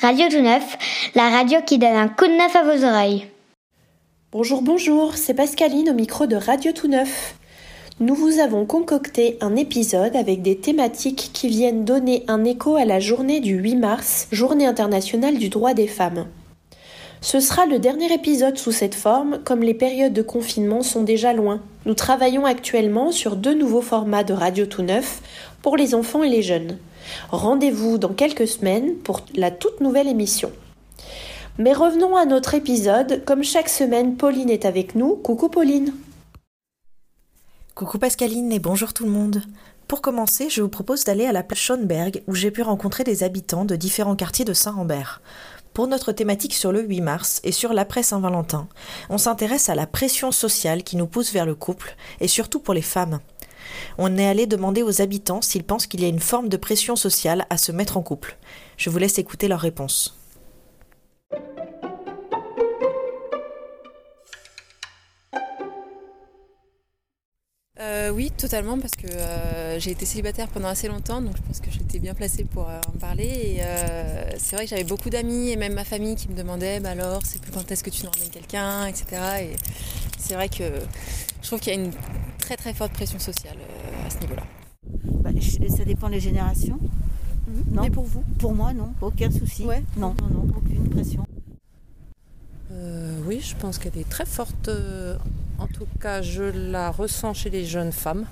Radio Tout Neuf, la radio qui donne un coup de neuf à vos oreilles. Bonjour, bonjour, c'est Pascaline au micro de Radio Tout Neuf. Nous vous avons concocté un épisode avec des thématiques qui viennent donner un écho à la journée du 8 mars, journée internationale du droit des femmes. Ce sera le dernier épisode sous cette forme, comme les périodes de confinement sont déjà loin. Nous travaillons actuellement sur deux nouveaux formats de Radio Tout Neuf pour les enfants et les jeunes. Rendez-vous dans quelques semaines pour la toute nouvelle émission. Mais revenons à notre épisode. Comme chaque semaine, Pauline est avec nous. Coucou Pauline. Coucou Pascaline et bonjour tout le monde. Pour commencer, je vous propose d'aller à la place Schönberg où j'ai pu rencontrer des habitants de différents quartiers de Saint-Rambert. Pour notre thématique sur le 8 mars et sur l'après Saint-Valentin, on s'intéresse à la pression sociale qui nous pousse vers le couple et surtout pour les femmes. On est allé demander aux habitants s'ils pensent qu'il y a une forme de pression sociale à se mettre en couple. Je vous laisse écouter leurs réponses. Euh, oui, totalement, parce que euh, j'ai été célibataire pendant assez longtemps, donc je pense que j'étais bien placée pour euh, en parler. Et c'est vrai que j'avais beaucoup d'amis et même ma famille qui me demandaient bah alors, c'est quand est-ce que tu nous ramènes quelqu'un, etc. Et c'est vrai que je trouve qu'il y a une très très forte pression sociale à ce niveau-là. Bah, ça dépend des générations. Mhm. Non. Mais pour vous Pour moi, non, aucun souci. Ouais. Non, non, non, aucune pression. oui, je pense qu'elle est très forte en tout cas, je la ressens chez les jeunes femmes.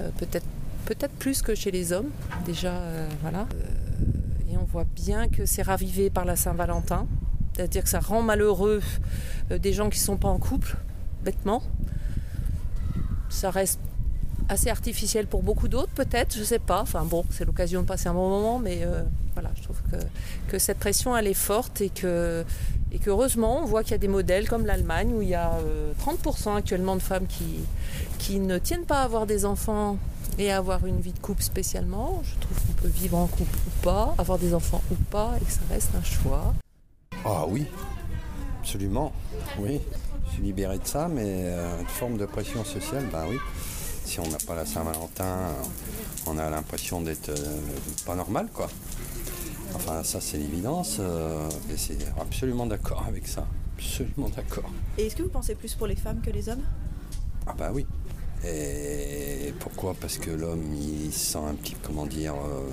Euh, peut-être peut-être plus que chez les hommes, déjà. Euh, voilà. Euh, et on voit bien que c'est ravivé par la Saint-Valentin. C'est-à-dire que ça rend malheureux des gens qui ne sont pas en couple, bêtement. Ça reste assez artificiel pour beaucoup d'autres, peut-être, je ne sais pas. Enfin bon, c'est l'occasion de passer un bon moment, mais voilà, je trouve que, que, cette pression, elle est forte et que et qu'heureusement, on voit qu'il y a des modèles comme l'Allemagne où il y a 30% euh, actuellement de femmes qui, qui ne tiennent pas à avoir des enfants et à avoir une vie de couple spécialement. Je trouve qu'on peut vivre en couple ou pas, avoir des enfants ou pas, et que ça reste un choix. Ah oui, absolument. Oui, suis libéré de ça, mais euh, une forme de pression sociale, ben oui. Si on n'a pas la Saint-Valentin, on a l'impression d'être euh, pas normal, quoi. Enfin, ça, c'est l'évidence. Euh, et c'est absolument d'accord avec ça. Absolument d'accord. Et est-ce que vous pensez plus pour les femmes que les hommes? Ah, bah oui. Et pourquoi? Parce que l'homme, il se sent un petit, comment dire, euh,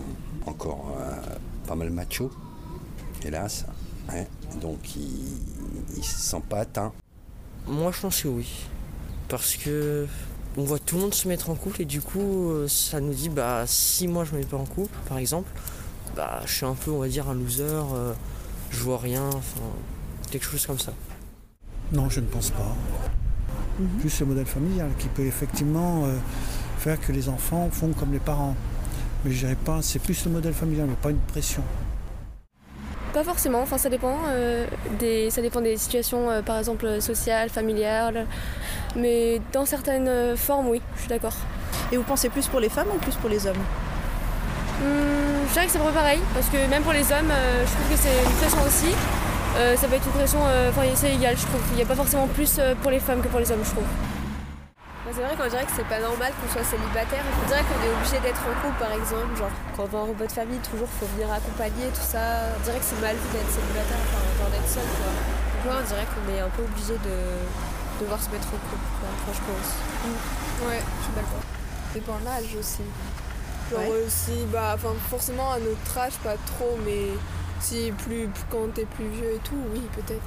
encore euh, pas mal macho, hélas. Hein. Donc, il, il se sent pas atteint. Moi, je pense que oui. Parce que on voit tout le monde se mettre en couple et du coup, ça nous dit, bah, si moi je me mets pas en couple, par exemple, bah, je suis un peu, on va dire, un loser, euh, je vois rien, enfin, quelque chose comme ça. Non, je ne pense pas. Mhm. Plus le modèle familial qui peut effectivement euh, faire que les enfants font comme les parents. Mais je dirais pas, c'est plus le modèle familial, mais pas une pression. Pas forcément, enfin ça dépend, euh, des, ça dépend des situations, par exemple sociales, familiales. Mais dans certaines formes, oui, je suis d'accord. Et vous pensez plus pour les femmes ou plus pour les hommes? Hum, je dirais que c'est pas pareil, parce que même pour les hommes, euh, je trouve que c'est une pression aussi. Euh, ça peut être une pression, euh, enfin c'est égal, je trouve. Il n'y a pas forcément plus pour les femmes que pour les hommes, je trouve. C'est vrai qu'on dirait que c'est pas normal qu'on soit célibataire. On dirait qu'on est obligé d'être en couple par exemple. Genre quand on va en repas de famille, toujours faut venir accompagner, tout ça. On dirait que c'est mal vu d'être célibataire, enfin d'être seul quoi. Donc on dirait qu'on est un peu obligé de devoir se mettre en couple, quoi, je pense. Ouais, je suis d'accord. Dépend l'âge aussi. Genre si, bah, enfin forcément à notre âge, pas trop, mais si plus, quand t'es plus vieux et tout, oui, peut-être,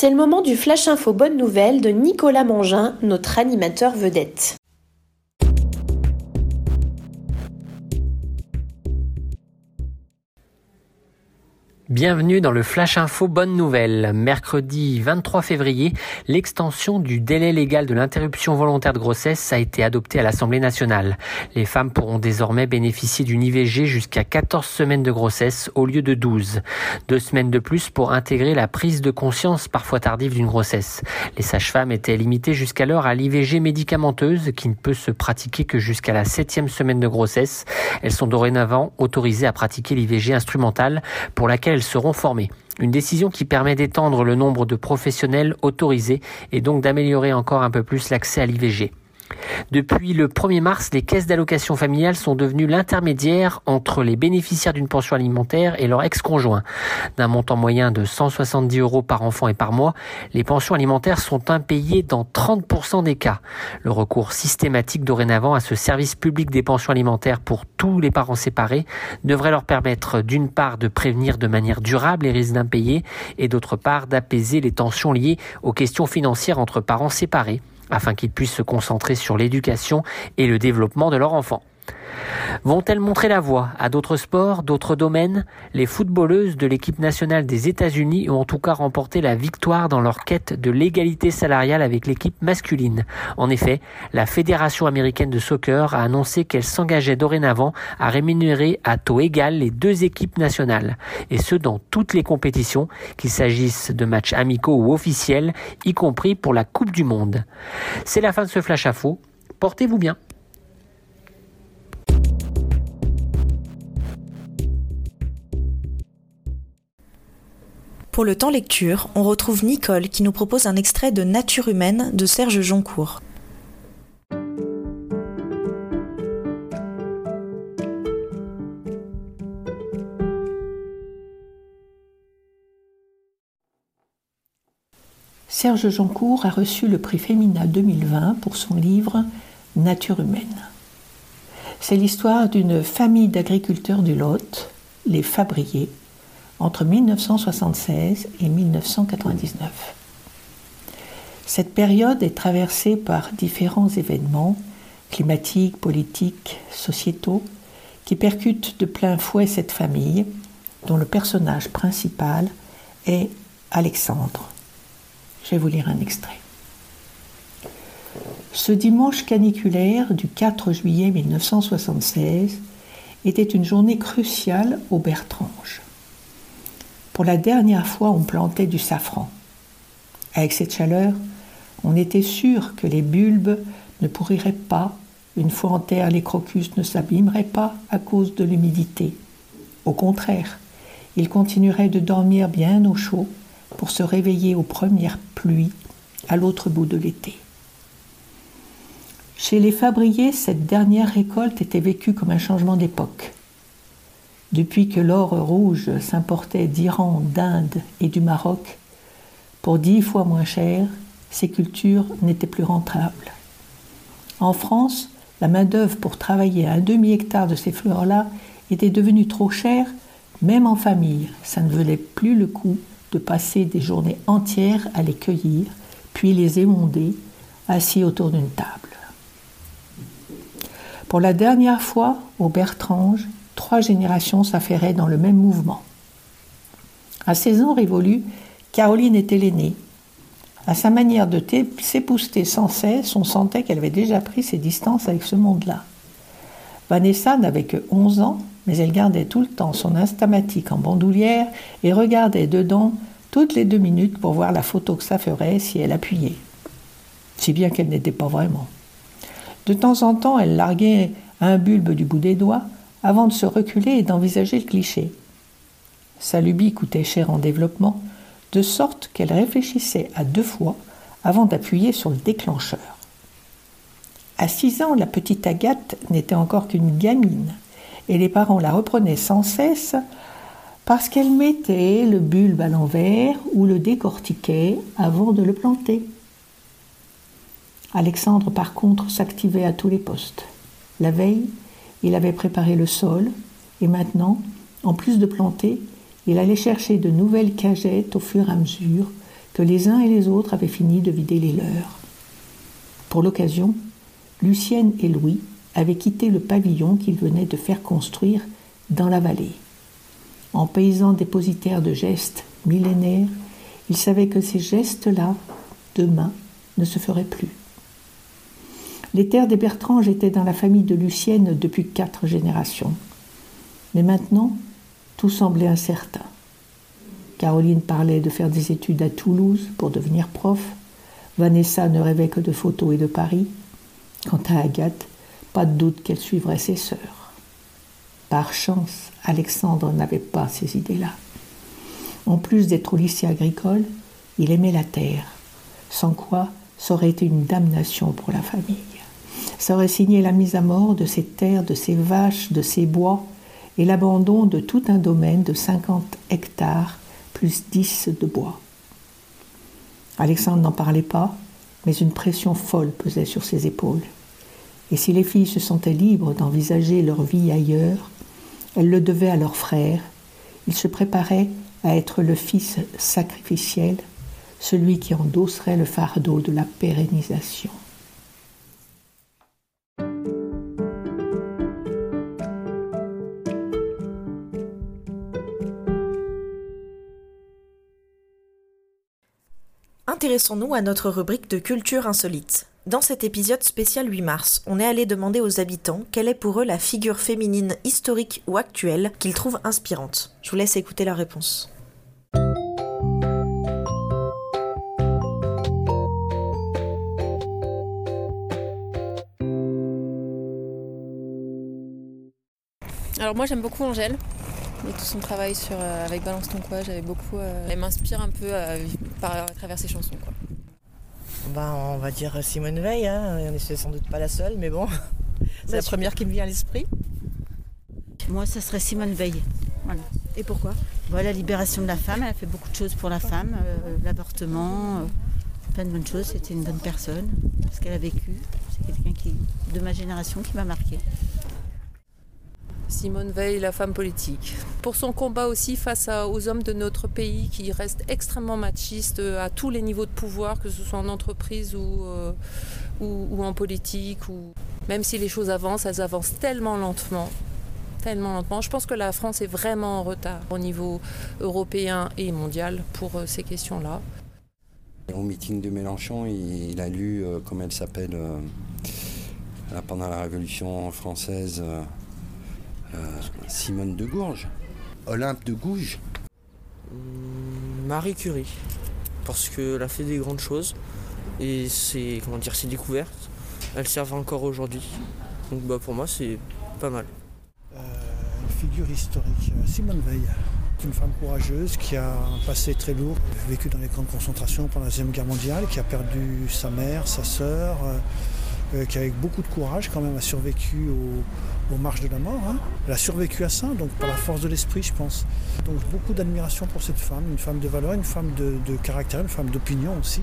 C'est le moment du Flash Info Bonne Nouvelle de Nicolas Mangin, notre animateur vedette. Bienvenue dans le Flash Info Bonne Nouvelle. Mercredi 23 février, l'extension du délai légal de l'interruption volontaire de grossesse a été adoptée à l'Assemblée nationale. Les femmes pourront désormais bénéficier d'une IVG jusqu'à 14 semaines de grossesse au lieu de 12. Deux semaines de plus pour intégrer la prise de conscience parfois tardive d'une grossesse. Les sages-femmes étaient limitées jusqu'alors à l'IVG médicamenteuse qui ne peut se pratiquer que jusqu'à la septième semaine de grossesse. Elles sont dorénavant autorisées à pratiquer l'IVG instrumentale pour laquelle seront formées. Une décision qui permet d'étendre le nombre de professionnels autorisés et donc d'améliorer encore un peu plus l'accès à l'IVG. Depuis le 1er mars, les caisses d'allocation familiale sont devenues l'intermédiaire entre les bénéficiaires d'une pension alimentaire et leur ex-conjoint. D'un montant moyen de 170 euros par enfant et par mois, les pensions alimentaires sont impayées dans 30% des cas. Le recours systématique dorénavant à ce service public des pensions alimentaires pour tous les parents séparés devrait leur permettre d'une part de prévenir de manière durable les risques d'impayés et d'autre part d'apaiser les tensions liées aux questions financières entre parents séparés afin qu'ils puissent se concentrer sur l'éducation et le développement de leur enfant. Vont-elles montrer la voie à d'autres sports, d'autres domaines? Les footballeuses de l'équipe nationale des États-Unis ont en tout cas remporté la victoire dans leur quête de l'égalité salariale avec l'équipe masculine. En effet, la Fédération américaine de soccer a annoncé qu'elle s'engageait dorénavant à rémunérer à taux égal les deux équipes nationales, et ce dans toutes les compétitions, qu'il s'agisse de matchs amicaux ou officiels, y compris pour la Coupe du Monde. C'est la fin de ce flash à faux. Portez-vous bien. Pour le temps lecture, on retrouve Nicole qui nous propose un extrait de Nature humaine de Serge Joncourt. Serge Joncourt a reçu le prix Femina 2020 pour son livre Nature humaine. C'est l'histoire d'une famille d'agriculteurs du Lot, les Fabriers, entre 1976 et 1999. Cette période est traversée par différents événements climatiques, politiques, sociétaux qui percutent de plein fouet cette famille dont le personnage principal est Alexandre. Je vais vous lire un extrait. Ce dimanche caniculaire du 4 juillet 1976 était une journée cruciale au Bertrange. Pour la dernière fois, on plantait du safran. Avec cette chaleur, on était sûr que les bulbes ne pourriraient pas, une fois en terre, les crocus ne s'abîmeraient pas à cause de l'humidité. Au contraire, ils continueraient de dormir bien au chaud pour se réveiller aux premières pluies à l'autre bout de l'été. Chez les fabriers, cette dernière récolte était vécue comme un changement d'époque. Depuis que l'or rouge s'importait d'Iran, d'Inde et du Maroc, pour dix fois moins cher, ces cultures n'étaient plus rentables. En France, la main-d'œuvre pour travailler un demi-hectare de ces fleurs-là était devenue trop chère, même en famille. Ça ne valait plus le coup de passer des journées entières à les cueillir, puis les émonder, assis autour d'une table. Pour la dernière fois, au Bertrange, trois générations s'affairaient dans le même mouvement. À saison révolue, Caroline était l'aînée. À sa manière de s'épouster sans cesse, on sentait qu'elle avait déjà pris ses distances avec ce monde-là. Vanessa n'avait que 11 ans, mais elle gardait tout le temps son instamatique en bandoulière et regardait dedans toutes les deux minutes pour voir la photo que ça ferait si elle appuyait. Si bien qu'elle n'était pas vraiment. De temps en temps, elle larguait un bulbe du bout des doigts avant de se reculer et d'envisager le cliché. Sa lubie coûtait cher en développement, de sorte qu'elle réfléchissait à deux fois avant d'appuyer sur le déclencheur. À six ans, la petite Agathe n'était encore qu'une gamine, et les parents la reprenaient sans cesse parce qu'elle mettait le bulbe à l'envers ou le décortiquait avant de le planter. Alexandre, par contre, s'activait à tous les postes. La veille, il avait préparé le sol, et maintenant, en plus de planter, il allait chercher de nouvelles cagettes au fur et à mesure que les uns et les autres avaient fini de vider les leurs. Pour l'occasion, Lucienne et Louis avaient quitté le pavillon qu'ils venaient de faire construire dans la vallée. En paysans dépositaires de gestes millénaires, ils savaient que ces gestes-là, demain, ne se feraient plus. Les terres des Bertranges étaient dans la famille de Lucienne depuis quatre générations. Mais maintenant, tout semblait incertain. Caroline parlait de faire des études à Toulouse pour devenir prof. Vanessa ne rêvait que de photos et de Paris. Quant à Agathe, pas de doute qu'elle suivrait ses sœurs. Par chance, Alexandre n'avait pas ces idées-là. En plus d'être au lycée agricole, il aimait la terre, sans quoi ça aurait été une damnation pour la famille. Ça aurait signé la mise à mort de ces terres, de ces vaches, de ces bois, et l'abandon de tout un domaine de 50 hectares, plus 10 de bois. Alexandre n'en parlait pas, mais une pression folle pesait sur ses épaules. Et si les filles se sentaient libres d'envisager leur vie ailleurs, elles le devaient à leur frère. Il se préparait à être le fils sacrificiel, celui qui endosserait le fardeau de la pérennisation. Intéressons-nous à notre rubrique de culture insolite. Dans cet épisode spécial 8 mars, on est allé demander aux habitants quelle est pour eux la figure féminine historique ou actuelle qu'ils trouvent inspirante. Je vous laisse écouter la réponse. Alors moi j'aime beaucoup Angèle et tout son travail sur, euh, avec Balance ton quoi, j'avais beaucoup. euh, elle m'inspire un peu euh, par, à travers ses chansons. Quoi. Ben, on va dire Simone Veil, hein. on n'est sans doute pas la seule, mais bon, c'est la Bah, première qui me vient à l'esprit. Moi, ça serait Simone Veil. Voilà. Et pourquoi? Voilà, la libération de la femme, elle a fait beaucoup de choses pour la femme, euh, l'avortement, euh, plein de bonnes choses. C'était une bonne personne, ce qu'elle a vécu. C'est quelqu'un qui, de ma génération qui m'a marqué. Simone Veil, la femme politique. Pour son combat aussi face aux hommes de notre pays qui restent extrêmement machistes euh, à tous les niveaux de pouvoir, que ce soit en entreprise ou, euh, ou, en politique. Ou... Même si les choses avancent, elles avancent tellement lentement. Tellement lentement. Je pense que la France est vraiment en retard au niveau européen et mondial pour euh, ces questions-là. Au meeting de Mélenchon, il, a lu, comment elle s'appelle, pendant la Révolution française, Simone de Gourges, Olympe de Gouges. Hum, Marie Curie, parce qu'elle a fait des grandes choses et c'est comment dire ses découvertes, elles servent encore aujourd'hui. Donc bah pour moi c'est pas mal. Une figure historique, euh, Simone Veil. Une femme courageuse qui a un passé très lourd, vécu dans les camps de concentration pendant la Deuxième Guerre mondiale, qui a perdu sa mère, sa sœur, euh, euh, qui avec beaucoup de courage quand même a survécu au- aux marches de la mort. hein. Elle a survécu à ça, donc par la force de l'esprit je pense. Donc beaucoup d'admiration pour cette femme, une femme de valeur, une femme de, caractère, une femme d'opinion aussi.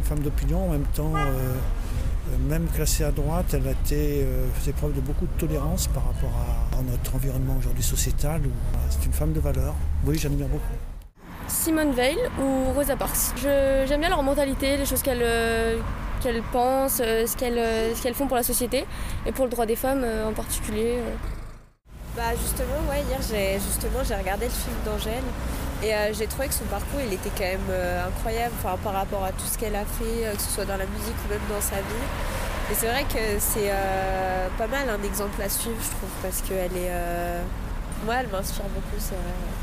Une femme d'opinion en même temps, euh, euh, même classée à droite, elle a été, faisait preuve de beaucoup de tolérance par rapport à, notre environnement aujourd'hui sociétal. C'est une femme de valeur. Oui, j'admire beaucoup. Simone Veil ou Rosa Parks? J'aime bien leur mentalité, les choses qu'elles qu'elles pensent, euh, ce qu'elles euh, ce qu'elles font pour la société et pour le droit des femmes euh, en particulier. Bah justement, ouais, hier j'ai justement j'ai regardé le film d'Angèle et j'ai trouvé que son parcours il était quand même incroyable par rapport à tout ce qu'elle a fait, que ce soit dans la musique ou même dans sa vie. Et c'est vrai que c'est pas mal un exemple à suivre, je trouve, parce qu'elle est. Moi, elle m'inspire beaucoup, c'est vrai.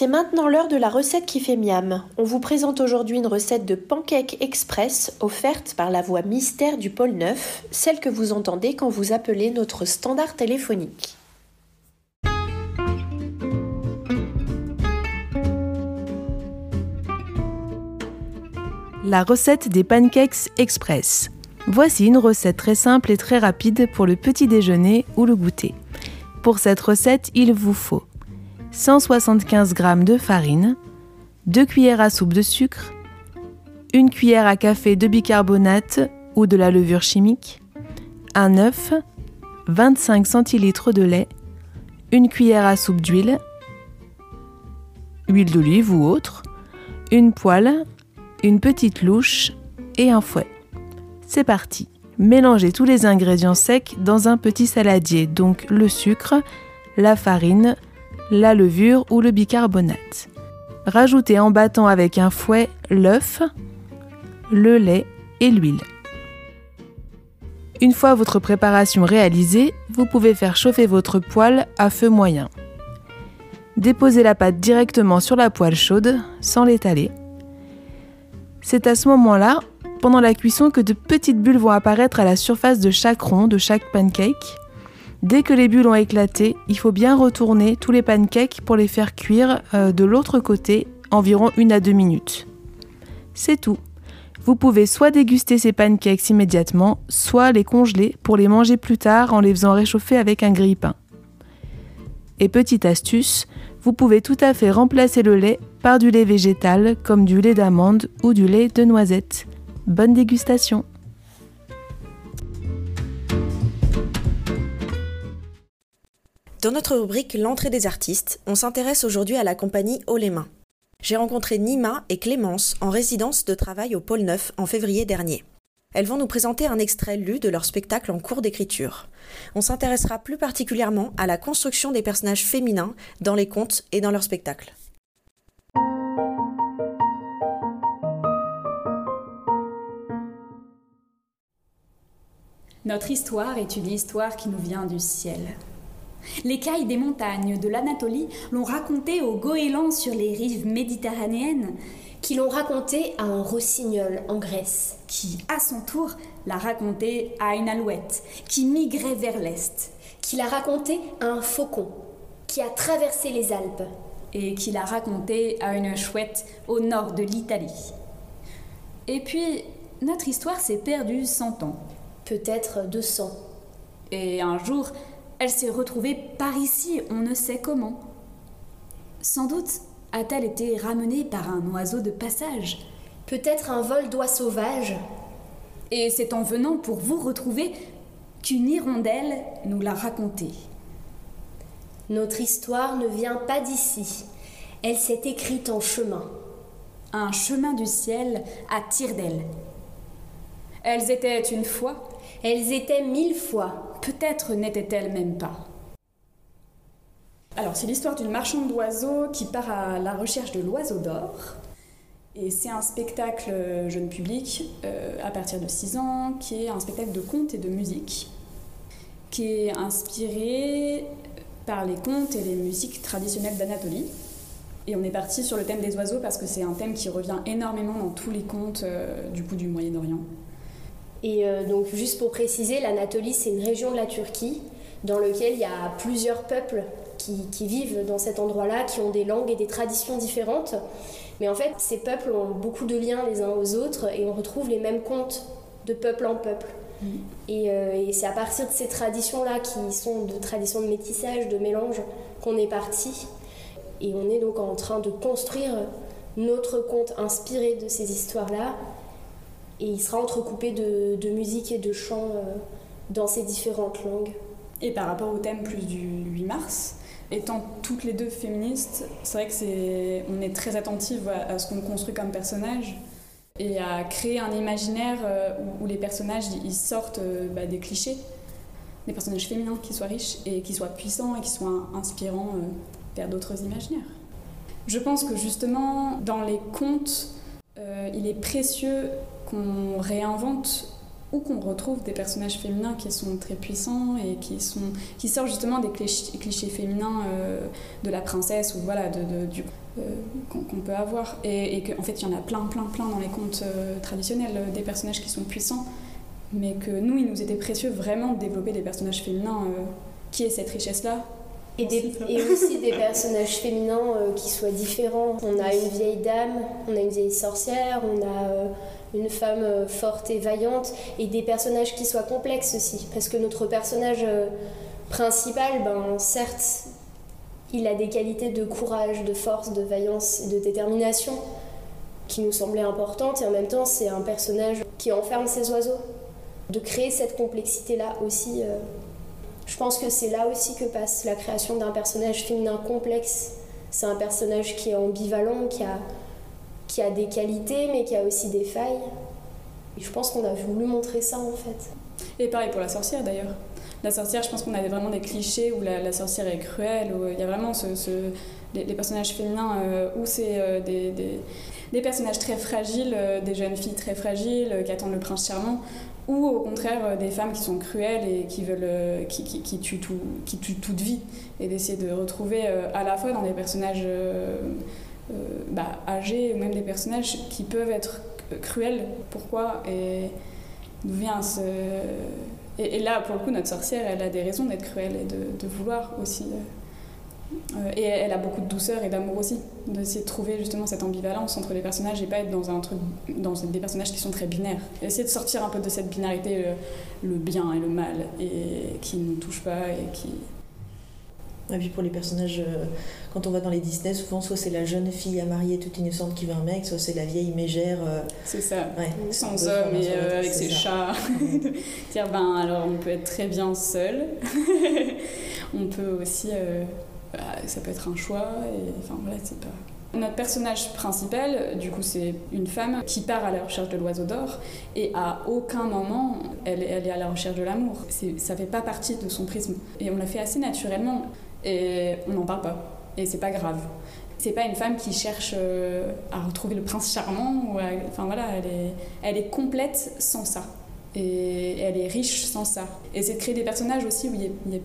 C'est maintenant l'heure de la recette qui fait miam. On vous présente aujourd'hui une recette de pancake express offerte par la voix mystère du pôle 9, celle que vous entendez quand vous appelez notre standard téléphonique. La recette des pancakes express. Voici une recette très simple et très rapide pour le petit déjeuner ou le goûter. Pour cette recette, il vous faut 175 g de farine, 2 cuillères à soupe de sucre, 1 cuillère à café de bicarbonate ou de la levure chimique, un œuf, 25 centilitres de lait, 1 cuillère à soupe d'huile, huile d'olive ou autre, une poêle, une petite louche et un fouet. C'est parti. Mélangez tous les ingrédients secs dans un petit saladier, donc le sucre, la farine, la levure ou le bicarbonate. Rajoutez en battant avec un fouet l'œuf, le lait et l'huile. Une fois votre préparation réalisée, vous pouvez faire chauffer votre poêle à feu moyen. Déposez la pâte directement sur la poêle chaude sans l'étaler. C'est à ce moment-là, pendant la cuisson, que de petites bulles vont apparaître à la surface de chaque rond, de chaque pancake. Dès que les bulles ont éclaté, il faut bien retourner tous les pancakes pour les faire cuire euh, de l'autre côté environ une à deux minutes. C'est tout. Vous pouvez soit déguster ces pancakes immédiatement, soit les congeler pour les manger plus tard en les faisant réchauffer avec un grille-pain. Et petite astuce, vous pouvez tout à fait remplacer le lait par du lait végétal comme du lait d'amande ou du lait de noisette. Bonne dégustation Dans notre rubrique L'entrée des artistes, on s'intéresse aujourd'hui à la compagnie Haut. J'ai rencontré Nima et Clémence en résidence de travail au Pôle Neuf en février dernier. Elles vont nous présenter un extrait lu de leur spectacle en cours d'écriture. On s'intéressera plus particulièrement à la construction des personnages féminins dans les contes et dans leurs spectacles. Notre histoire est une histoire qui nous vient du ciel. Les cailles des montagnes de l'Anatolie l'ont raconté aux goélands sur les rives méditerranéennes, qui l'ont raconté à un rossignol en Grèce, qui, à son tour, l'a raconté à une alouette qui migrait vers l'est, qui l'a raconté à un faucon qui a traversé les Alpes, et qui l'a raconté à une chouette au nord de l'Italie. Et puis, notre histoire s'est perdue cent ans. Peut-être deux cents. Et un jour, elle s'est retrouvée par ici, on ne sait comment. Sans doute a-t-elle été ramenée par un oiseau de passage Peut-être un vol d'oies sauvages Et c'est en venant pour vous retrouver qu'une hirondelle nous l'a raconté. Notre histoire ne vient pas d'ici. Elle s'est écrite en chemin. Un chemin du ciel à tire d'aile. Elles étaient une fois. Elles étaient mille fois. Peut-être n'étaient-elles même pas. Alors, c'est l'histoire d'une marchande d'oiseaux qui part à la recherche de l'oiseau d'or. Et c'est un spectacle jeune public euh, à partir de 6 ans, qui est un spectacle de contes et de musique, qui est inspiré par les contes et les musiques traditionnelles d'Anatolie. Et on est parti sur le thème des oiseaux parce que c'est un thème qui revient énormément dans tous les contes euh, du du Moyen-Orient. Et euh, donc, juste pour préciser, l'Anatolie, c'est une région de la Turquie dans laquelle il y a plusieurs peuples qui, qui vivent dans cet endroit-là, qui ont des langues et des traditions différentes. Mais en fait, ces peuples ont beaucoup de liens les uns aux autres et on retrouve les mêmes contes de peuple en peuple. Et, euh, et c'est à partir de ces traditions-là, qui sont de traditions de métissage, de mélange, qu'on est parti. Et on est donc en train de construire notre conte inspiré de ces histoires-là. Et il sera entrecoupé de, de musique et de chants euh, dans ces différentes langues. Et par rapport au thème plus du 8 mars, étant toutes les deux féministes, c'est vrai que c'est, on est très attentive à, ce qu'on construit comme personnage et à créer un imaginaire euh, où, les personnages ils sortent euh, bah, des clichés, des personnages féminins qui soient riches et qui soient puissants et qui soient inspirants vers d'autres imaginaires. Je pense que justement dans les contes, il est précieux qu'on réinvente ou qu'on retrouve des personnages féminins qui sont très puissants et qui, sont, qui sortent justement des clichés, clichés féminins euh, de la princesse ou voilà, de, de, du, euh, qu'on, qu'on peut avoir. Et, et qu'en fait, il y en a plein, plein, plein dans les contes euh, traditionnels, des personnages qui sont puissants, mais que nous, il nous était précieux vraiment de développer des personnages féminins euh, qui aient cette richesse-là. Et, des, et aussi des personnages féminins euh, qui soient différents. On a une vieille dame, on a une vieille sorcière, on a euh, une femme euh, forte et vaillante, et des personnages qui soient complexes aussi. Parce que notre personnage euh, principal, ben, certes, il a des qualités de courage, de force, de vaillance et de détermination qui nous semblaient importantes, et en même temps, c'est un personnage qui enferme ses oiseaux. De créer cette complexité-là aussi, euh, je pense que c'est là aussi que passe la création d'un personnage féminin complexe. C'est un personnage qui est ambivalent, qui a, qui a des qualités, mais qui a aussi des failles. Et je pense qu'on a voulu montrer ça en fait. Et pareil pour la sorcière d'ailleurs. La sorcière, je pense qu'on avait vraiment des clichés où la, sorcière est cruelle, où il y a vraiment ce, les, personnages féminins euh, où c'est euh, des, des, personnages très fragiles, euh, des jeunes filles très fragiles euh, qui attendent le prince charmant, ou au contraire euh, des femmes qui sont cruelles et qui veulent euh, qui, qui, tuent tout, qui tuent toute vie et d'essayer de retrouver à la fois dans des personnages bah, âgés ou même des personnages qui peuvent être cruels. Pourquoi et d'où vient ce Et, là, pour le coup, notre sorcière, elle a des raisons d'être cruelle et de, vouloir aussi. Euh, et elle a beaucoup de douceur et d'amour aussi, d'essayer de trouver justement cette ambivalence entre les personnages et pas être dans un truc, dans des personnages qui sont très binaires. Essayer de sortir un peu de cette binarité, le, le bien et le mal, et qui ne nous touche pas et qui, et puis pour les personnages, euh, quand on va dans les Disney, souvent soit c'est la jeune fille à marier toute innocente qui veut un mec, soit c'est la vieille mégère. Euh, c'est ça, sans homme et euh, avec ses chats. Dire ben alors on peut être très bien seul. on peut aussi, bah, ça peut être un choix. Et, enfin voilà, c'est pas. Notre personnage principal, du coup, c'est une femme qui part à la recherche de l'oiseau d'or et à aucun moment elle, elle est à la recherche de l'amour. Ça fait pas partie de son prisme. Et on l'a fait assez naturellement et on n'en parle pas. Et c'est pas grave. C'est pas une femme qui cherche euh, à retrouver le prince charmant. Enfin voilà, elle est, elle est complète sans ça. Et elle est riche sans ça. Et c'est de créer des personnages aussi où il y, a,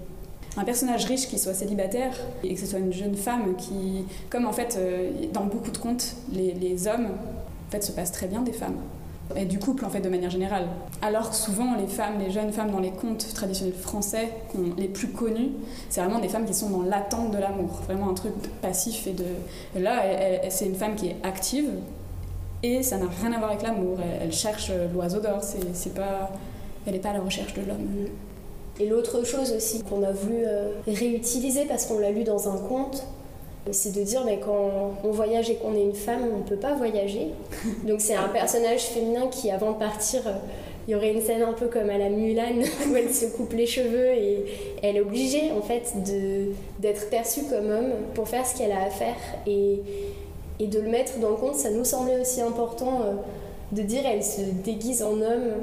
un personnage riche qui soit célibataire et que ce soit une jeune femme qui, comme en fait euh, dans beaucoup de contes, les, les hommes en fait se passent très bien des femmes et du couple en fait de manière générale. Alors que souvent les femmes, les jeunes femmes dans les contes traditionnels français les plus connus, c'est vraiment des femmes qui sont dans l'attente de l'amour, vraiment un truc passif et de là c'est une femme qui est active et ça n'a rien à voir avec l'amour. Elle, cherche l'oiseau d'or, c'est pas, elle n'est pas à la recherche de l'homme. Et l'autre chose aussi qu'on a voulu euh, réutiliser parce qu'on l'a lu dans un conte, c'est de dire mais quand on voyage et qu'on est une femme, on ne peut pas voyager. Donc c'est un personnage féminin qui, avant de partir, euh, il y aurait une scène un peu comme à la Mulan où elle se coupe les cheveux et elle est obligée en fait d'être perçue comme homme pour faire ce qu'elle a à faire et, et, de le mettre dans le compte, ça nous semblait aussi important euh, de dire elle se déguise en homme.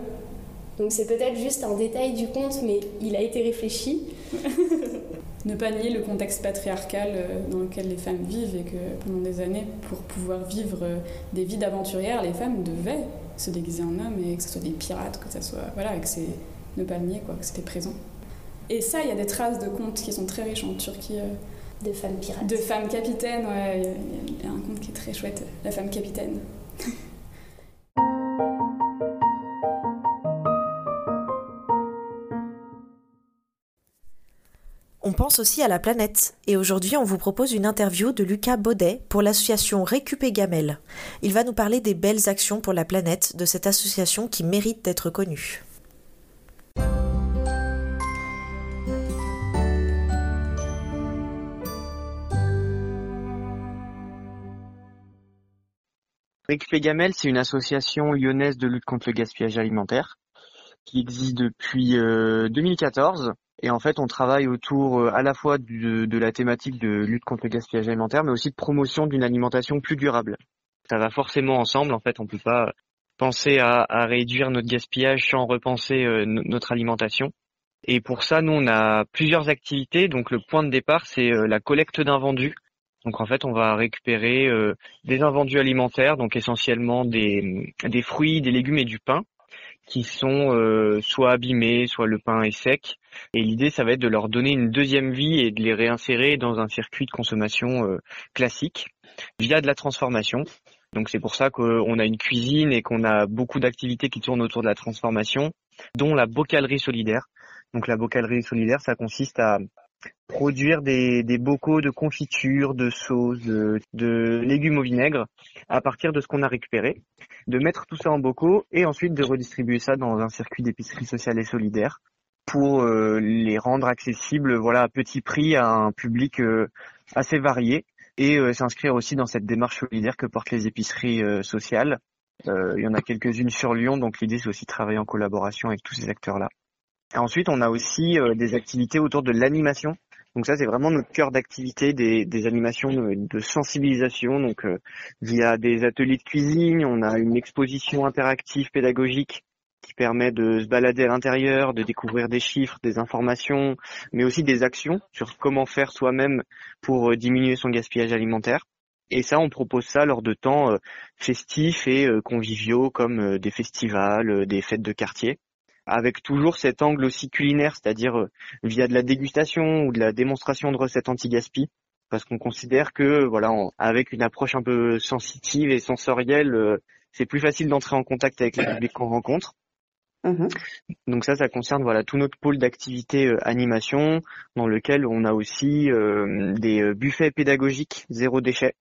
Donc c'est peut-être juste un détail du conte, mais il a été réfléchi. ne pas nier le contexte patriarcal euh, dans lequel les femmes vivent et que pendant des années, pour pouvoir vivre euh, des vies d'aventurières, les femmes devaient se déguiser en homme et que ce soit des pirates, que ça soit. Voilà, que c'est. ne pas le nier, quoi, que c'était présent. Et ça, il y a des traces de contes qui sont très riches en Turquie. Euh, de femmes pirates. De femmes capitaines, ouais. Il y, a un conte qui est très chouette, La femme capitaine. pense aussi à la planète et aujourd'hui on vous propose une interview de Lucas Baudet pour l'association Récupé Gamel. Il va nous parler des belles actions pour la planète de cette association qui mérite d'être connue. Récupé Gamel, c'est une association lyonnaise de lutte contre le gaspillage alimentaire qui existe depuis 2014 euh, et en fait, on travaille autour euh, à la fois de, la thématique de lutte contre le gaspillage alimentaire, mais aussi de promotion d'une alimentation plus durable. Ça va forcément ensemble. En fait, on peut pas penser à, réduire notre gaspillage sans repenser euh, notre alimentation. Et pour ça, nous, on a plusieurs activités. Donc, le point de départ, c'est euh, la collecte d'invendus. Donc, en fait, on va récupérer des invendus alimentaires, donc essentiellement des, des fruits, des légumes et du pain qui sont euh, soit abîmés, soit le pain est sec. Et l'idée, ça va être de leur donner une deuxième vie et de les réinsérer dans un circuit de consommation euh, classique via de la transformation. Donc c'est pour ça qu'on a une cuisine et qu'on a beaucoup d'activités qui tournent autour de la transformation, dont la bocalerie solidaire. Donc la bocalerie solidaire, ça consiste à produire des, bocaux de confiture, de sauce, de, légumes au vinaigre à partir de ce qu'on a récupéré, de mettre tout ça en bocaux et ensuite de redistribuer ça dans un circuit d'épicerie sociale et solidaire pour euh, les rendre accessibles voilà à petit prix à un public euh, assez varié et euh, s'inscrire aussi dans cette démarche solidaire que portent les épiceries sociales. il y en a quelques-unes sur Lyon, donc l'idée c'est aussi de travailler en collaboration avec tous ces acteurs-là. Ensuite, on a aussi des activités autour de l'animation donc ça, c'est vraiment notre cœur d'activité des, des, animations de, sensibilisation. Donc euh, via des ateliers de cuisine, on a une exposition interactive pédagogique qui permet de se balader à l'intérieur, de découvrir des chiffres, des informations, mais aussi des actions sur comment faire soi-même pour euh, diminuer son gaspillage alimentaire. Et ça, on propose ça lors de temps euh, festifs et conviviaux comme des festivals, des fêtes de quartier avec toujours cet angle aussi culinaire, c'est-à-dire euh, via de la dégustation ou de la démonstration de recettes anti-gaspi, parce qu'on considère que voilà, avec une approche un peu sensitive et sensorielle, euh, c'est plus facile d'entrer en contact avec les publics qu'on rencontre. Mmh Donc ça, ça concerne voilà tout notre pôle d'activité euh, animation, dans lequel on a aussi euh, des buffets pédagogiques zéro déchet.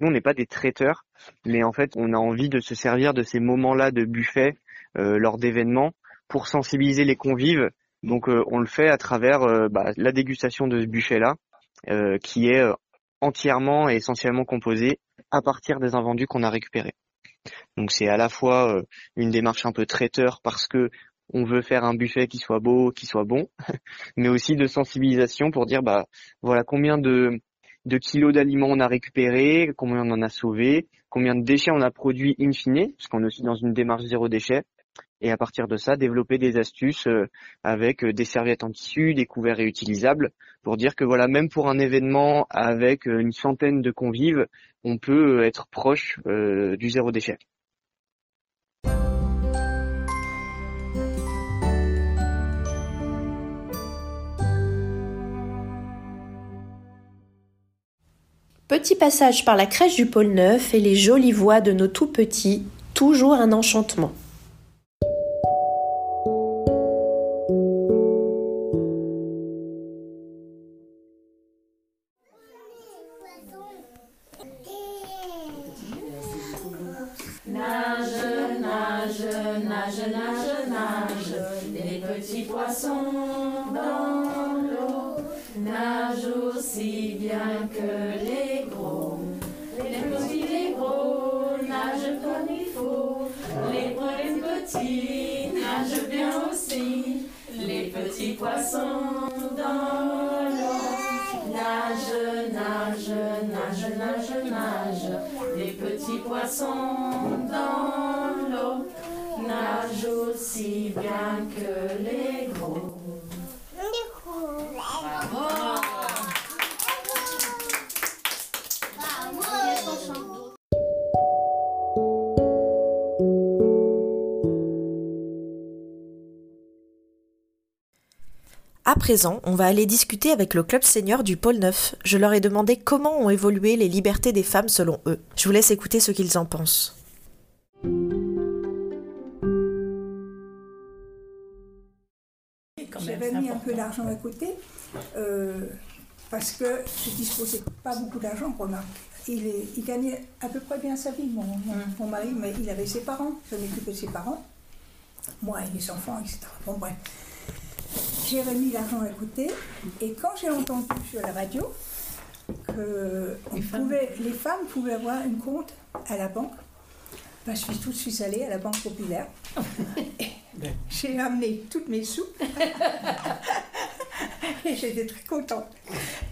Nous, on n'est pas des traiteurs, mais en fait, on a envie de se servir de ces moments-là de buffet lors d'événements pour sensibiliser les convives. Donc, on le fait à travers bah, la dégustation de ce buffet-là, qui est entièrement et essentiellement composé à partir des invendus qu'on a récupérés. Donc c'est à la fois euh, une démarche un peu traiteur parce que on veut faire un buffet qui soit beau, qui soit bon, mais aussi de sensibilisation pour dire bah voilà combien de de kilos d'aliments on a récupéré, combien on en a sauvé, combien de déchets on a produit in fine, parce qu'on est aussi dans une démarche zéro déchet, et à partir de ça, développer des astuces euh, avec euh, des serviettes en tissu, des couverts réutilisables, pour dire que voilà, même pour un événement avec une centaine de convives, on peut être proche du zéro déchet. Petit passage par la crèche du pôle Neuf et les jolies voix de nos tout petits, toujours un enchantement. À présent, on va aller discuter avec le club senior du pôle 9. Je leur ai demandé comment ont évolué les libertés des femmes selon eux. Je vous laisse écouter ce qu'ils en pensent. J'avais mis un peu d'argent à côté euh, parce que je disposais pas beaucoup d'argent, remarque. Il, il, gagnait à peu près bien sa vie, mon, mon, mari, mais il avait ses parents, je m'occupais de ses parents, moi et les enfants, etc. Bon, bref j'ai remis l'argent à côté. Et quand j'ai entendu sur la radio que les, femmes. pouvaient avoir un compte à la banque, ben, je suis tout de suite allée à la Banque Populaire. j'ai amené toutes mes sous. et j'étais très contente.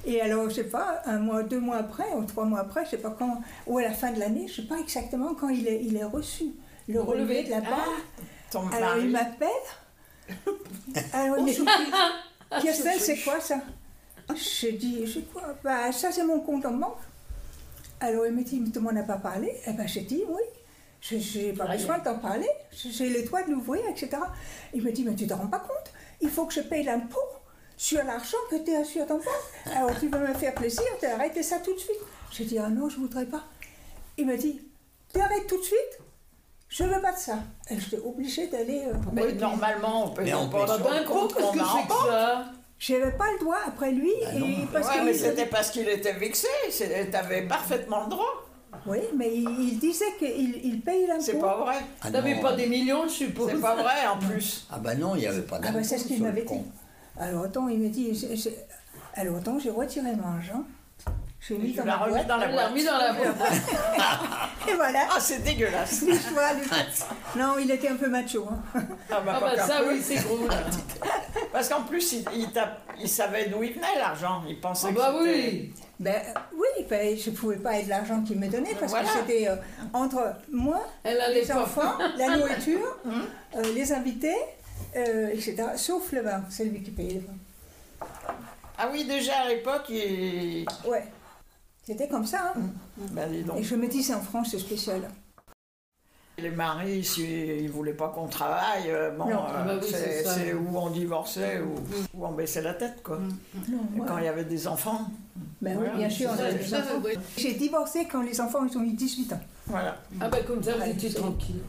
Et alors, je sais pas, un mois, deux mois après, ou trois mois après, je sais pas quand, ou à la fin de l'année, je sais pas exactement quand il est, il est reçu le relevé de la ah, banque. alors, il m'appelle. Alors, il me c'est? Quoi ça? Je dis, c'est quoi? Bah, ça, c'est mon compte en banque. Alors, il me dit, mais tu m'en as pas parlé? Eh ben, j'ai dit, oui. Je n'ai pas besoin de t'en parler. J'ai les toits de l'ouvrir, etc. Il me dit, mais tu te rends pas compte? Il faut que je paye l'impôt sur l'argent que tu as sur ton compte. Alors, tu veux me faire plaisir, tu arrêté ça tout de suite. J'ai dit, ah non, je voudrais pas. Il me dit, tu arrêtes tout de suite? Je veux pas de ça. J'étais obligée d'aller. Euh, mais normalement, on peut mais on pas d'un coup, qu'est-ce que c'est que ça J'avais pas le droit après lui. Ah et parce ouais, mais c'était parce qu'il était vexé. T'avais parfaitement le droit. Oui, mais il, disait qu'il il paye l'impôt. C'est pas vrai. Ah T'avais pas des millions, je suppose. C'est pas vrai en plus. Ah bah non, il n'y avait pas d'impôt. Ah bah c'est ce qu'il m'avait dit. Alors autant il me dit, alors autant j'ai retiré mon argent. Je l'ai mis dans, la boîte. dans la boîte. mis dans la boîte. Et voilà. Ah, c'est dégueulasse. non, il était un peu macho. Hein. Ah, bah, ah bah ça, oui, c'est gros. Parce qu'en plus, il, il, savait d'où il venait l'argent. Il pensait ah, bah oui. Ben, oui, ben, je ne pouvais pas être l'argent qu'il me donnait parce que c'était euh, entre moi, les enfants, la nourriture, hum. euh, les invités, euh, etc. Sauf le vin, c'est lui qui payait le vin. Ah oui, déjà à l'époque, il... Ouais. C'était comme ça. Hein. Mm. Ben, Et je me dis, c'est en France, c'est spécial. Les maris, s'ils ne voulaient pas qu'on travaille, euh, bon, euh, ah bah c'est où on divorçait ou, où on baissait la tête, quoi. Mm. quand il y avait des enfants. Ben oui, bien sûr, J'ai divorcé quand les enfants ils ont eu 18 ans. Voilà. Ah ben comme ça, vous étiez tranquille.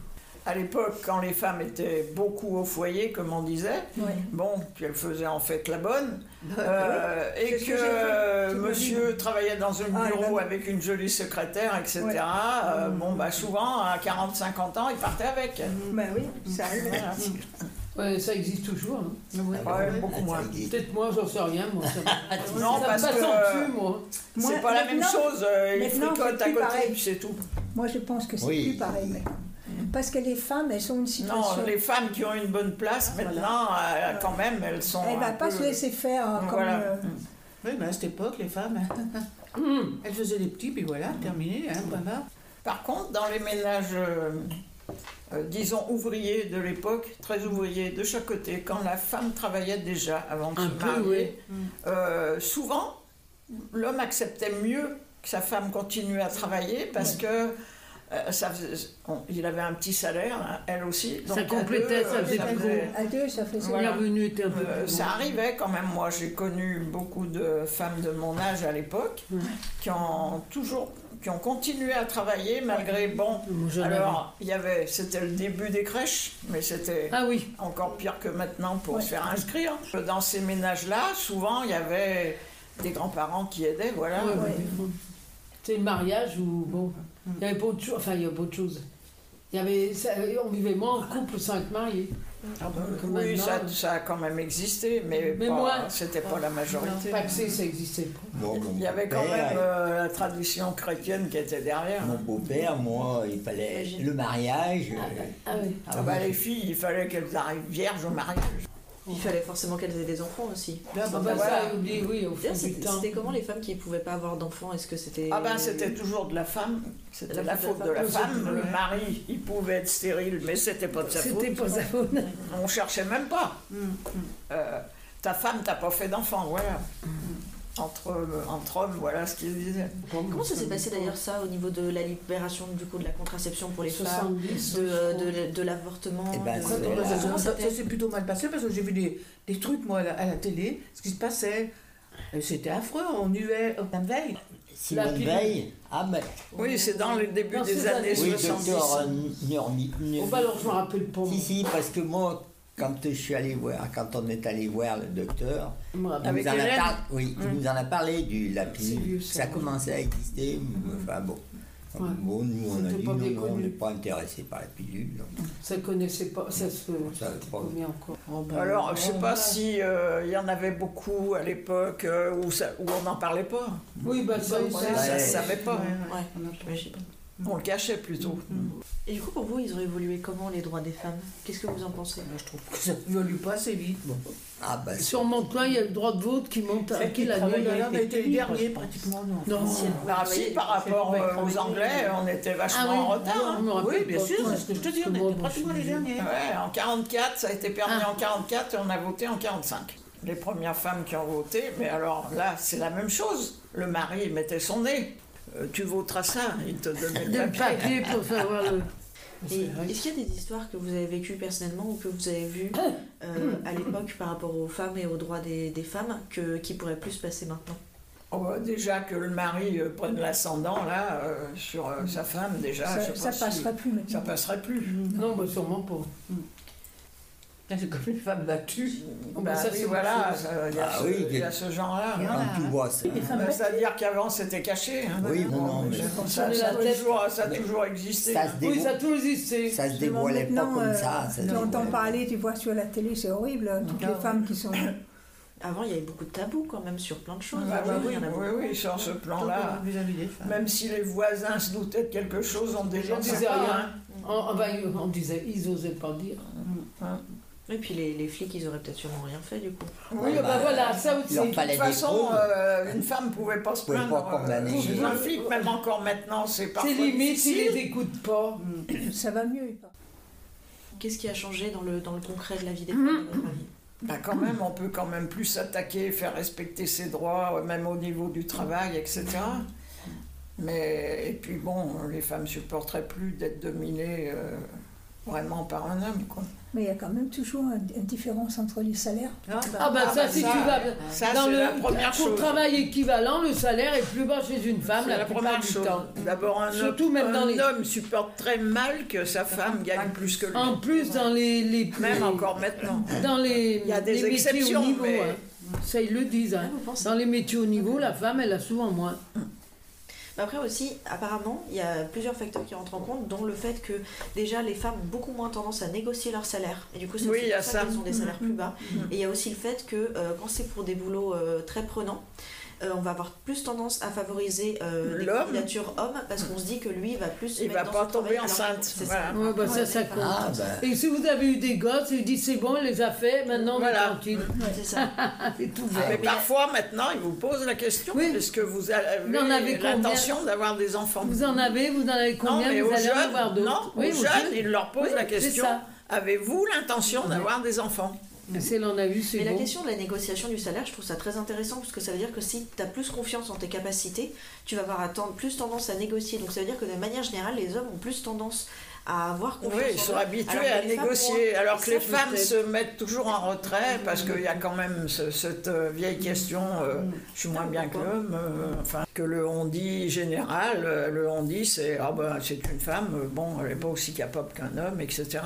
À l'époque, quand les femmes étaient beaucoup au foyer, comme on disait, Ouais. bon, qu'elles faisaient en fait la bonne, euh, oui, et que, monsieur travaillait dans un Ah, bureau avec une jolie secrétaire, etc. Euh, bon, bah souvent, à 40-50 ans, il partait avec. Ben oui, ça arrive. Voilà. Ouais, ça existe toujours. hein. Ouais, beaucoup moins. Peut-être moi, j'en sais rien. Moi, ça, Non, ça parce que, euh. C'est pas la même chose, euh, il maintenant, fricote c'est à plus côté, pareil. puis c'est tout. Moi, je pense que c'est Oui. plus pareil maintenant. Parce que les femmes, elles sont une situation. Non, les femmes qui ont une bonne place, maintenant, euh, quand même, elles sont. Elles ne vont pas peu- se laisser faire hein, comme. Voilà. euh, Oui, mais à cette époque, les femmes, elles faisaient des petits, puis voilà, terminé, hein, point barre. Par contre, dans les ménages, euh, euh, disons, ouvriers de l'époque, très ouvriers de chaque côté, quand la femme travaillait déjà avant de Un se marier, oui. euh, souvent, l'homme acceptait mieux que sa femme continue à travailler parce que euh, ça faisait- on- il avait un petit salaire, hein, elle aussi. Ça donc à complétait, deux, ça euh, faisait plus gros. À deux, ça faisait. Voilà. La revenue était un peu Euh, plus ça arrivait quand même. Moi, j'ai connu beaucoup de femmes de mon âge à l'époque qui ont toujours, qui ont continué à travailler malgré bon. Alors, il y avait, c'était le début des crèches, mais c'était Ah oui. encore pire que maintenant pour se faire inscrire. Dans ces ménages-là, souvent, il y avait des grands-parents qui aidaient, voilà. Ouais, ouais. C'est le mariage où, bon, il n'y avait pas autre chose. Enfin, il y a pas autre chose. Il y avait, ça- on vivait moins en couple sans être marié. Comme Oui, ça, euh, ça a quand même existé, mais, Mais pas- moi, c'était pas la majorité. Pas que c'est, ça existait pas. Bon, Il y avait quand beau-père, même euh, la tradition chrétienne qui était derrière. Mon beau-père, moi, il fallait le mariage. euh, Ah oui. Ah bah, les filles, il fallait qu'elles arrivent vierges au mariage. Il fallait forcément qu'elles aient des enfants aussi. Ah bah, voilà. on dit oui, au fond D'ailleurs, du c'était- temps. C'était comment les femmes qui ne pouvaient pas avoir d'enfants? Est-ce que c'était. Ah ben c'était toujours de la femme, c'était La la, faute de de la femme. femme. Le mari, il pouvait être stérile, mais c'était pas de sa faute. C'était pas sa faute. On cherchait même pas. Euh, ta femme, t'as pas fait d'enfant, voilà. Entre, euh, entre hommes, voilà ce qu'il disait. Comment ça s'est passé d'ailleurs ça au niveau de la libération du coup de la contraception pour les 70, femmes, de, euh, de, de l'avortement Eh ben, de- ça- s'est plutôt mal passé parce que j'ai vu des, des trucs, moi, à la, à la télé, ce qui se passait. Et C'était affreux, on nuait au même veille. Simone Veil. Ah, ben. Oui, c'est dans le début Non, des c'est années Oui, 70. docteur euh, Nurmi. Oh, bah alors, je me rappelle pas. Si, si, parce que moi, quand je suis allé voir, quand on est allé voir le docteur, il. Avec nous en a Hélène par- oui, il nous en a parlé du la pilule. ça, commençait à exister, enfin bon. Ouais. Bon, nous on a dit non, on n'est pas intéressé par la pilule. donc Ça connaissait pas, ça se ça, pas- encore. Oh, bah, Alors, je sais on pas va- si euh, il y en avait beaucoup à l'époque euh, où, on n'en parlait pas. Oui, bah ça, Ouais, ça, ça Ouais. se savait pas. Ouais. On le cachait plutôt. Et du coup, pour vous, ils ont évolué comment les droits des femmes? Qu'est-ce que vous en pensez? Moi, je trouve que ça évolue pas assez vite. Bon. Ah, bah, c'est- Sur Montelin, il y a le droit de vote qui monte à qui là là, on a été les derniers pratiquement. Non. Non. Bah, si, par rapport euh, aux Anglais, on était vachement Ah oui, en retard. hein. rappelle Oui, bien pas. sûr, c'est ce que je te dis, on que était pratiquement les derniers. Ouais, en 44, ça a été permis Ah. en 44 et on a voté en 45. Les premières femmes qui ont voté, mais alors là, c'est la même chose. Le mari mettait son nez. Euh, tu voteras ça, il te donnait le Des papier. pour savoir le. Et est-ce qu'il y a des histoires que vous avez vécues personnellement ou que vous avez vues euh, à l'époque par rapport aux femmes et aux droits des, des femmes que, qui pourraient plus se passer maintenant? Oh, bah, déjà que le mari euh, prenne l'ascendant là euh, sur euh, sa femme, déjà, Ça- si- passerait plus maintenant. Ça passerait plus. Non, bah sûrement pas. C'est comme les femmes battues. Bah, ça, oui, c'est voilà, autre chose. ça- il y a ce, oui, il y a ce genre-là. Bah, C'est-à-dire qu'avant c'était caché. hein. Oui, non, non, mais Ça, a toujours, ça a Mais toujours existé. ça se Oui, dévoile- ça a toujours existé. ça se dévoilait pas maintenant, comme euh, ça. Tu entends parler, tu vois sur la télé, c'est horrible. Toutes les femmes qui sont. Avant, il y avait beaucoup de tabous quand même sur plein de choses. Ah, bah oui, oui, sur ce plan-là. Même si les voisins se doutaient de quelque chose, on déjà ne disait rien. hein. On, disait, ils osaient pas dire. Et puis les, les flics, ils auraient peut-être sûrement rien fait du coup. Oui, bah, bah, voilà, ça aussi. De toute façon, euh, une femme ne pouvait pas se Pouvait plaindre. pas condamner. euh, chez un flic, même encore maintenant, c'est parfois C'est limite, ils difficile. les écoutent pas. Ça va mieux. Qu'est-ce qui a changé dans le, dans le concret de la vie des femmes, Bah, quand même, on peut quand même plus s'attaquer, faire respecter ses droits, euh, même au niveau du travail, etc. Mais, et puis bon, les femmes supporteraient plus d'être dominées euh, vraiment par un homme, quoi. Mais il y a quand même toujours une, différence entre les salaires. Ah, bah, ah, bah ça, si tu vas ça, dans le, la première pour travail équivalent, le salaire est plus bas chez une femme la, la première du chose. temps. D'abord, un, Surtout homme, même dans les... homme supporte très mal que sa femme gagne plus que lui. En plus, dans les, les même encore maintenant. Dans les, il y a des exceptions, niveau, hein. ça ils le disent. Hein. Dans les métiers au niveau, la femme, elle a souvent moins. Après aussi, apparemment, il y a plusieurs facteurs qui rentrent en compte, dont le fait que déjà les femmes ont beaucoup moins tendance à négocier leur salaire. Et du coup, c'est oui, pour ça, qu'elles ont des salaires plus bas. Mm-hmm. Et il y a aussi le fait que euh, quand c'est pour des boulots euh, très prenants, euh, on va avoir plus tendance à favoriser euh, les candidatures hommes parce qu'on se dit que lui va plus il va pas tomber enceinte c'est ça. bah, ça ça compte. Ah, bah. et si vous avez eu des gosses il dit c'est bon il les a fait maintenant voilà. on est tranquille. C'est ça. Tout ah, mais parfois maintenant il vous pose la question est-ce que vous avez l'intention d'avoir des enfants? Vous en avez vous en avez combien non, mais vous allez jeunes, avoir d'autres. non aux jeunes il leur pose la question avez-vous l'intention d'avoir des enfants? Mais en a vu, c'est Mais la question de la négociation du salaire, je trouve ça très intéressant parce que ça veut dire que si tu as plus confiance en tes capacités, tu vas avoir plus tendance à négocier. Donc ça veut dire que de manière générale, les hommes ont plus tendance à avoir confiance. Oui, ils sont habitués à négocier, alors que les femmes se mettent toujours en retrait parce qu'il y a quand même cette euh, vieille question euh, je suis moins bien que l'homme, euh, enfin, que le on dit général, le on dit c'est ah ben, c'est une femme, bon, elle n'est pas aussi capable qu'un homme, etc.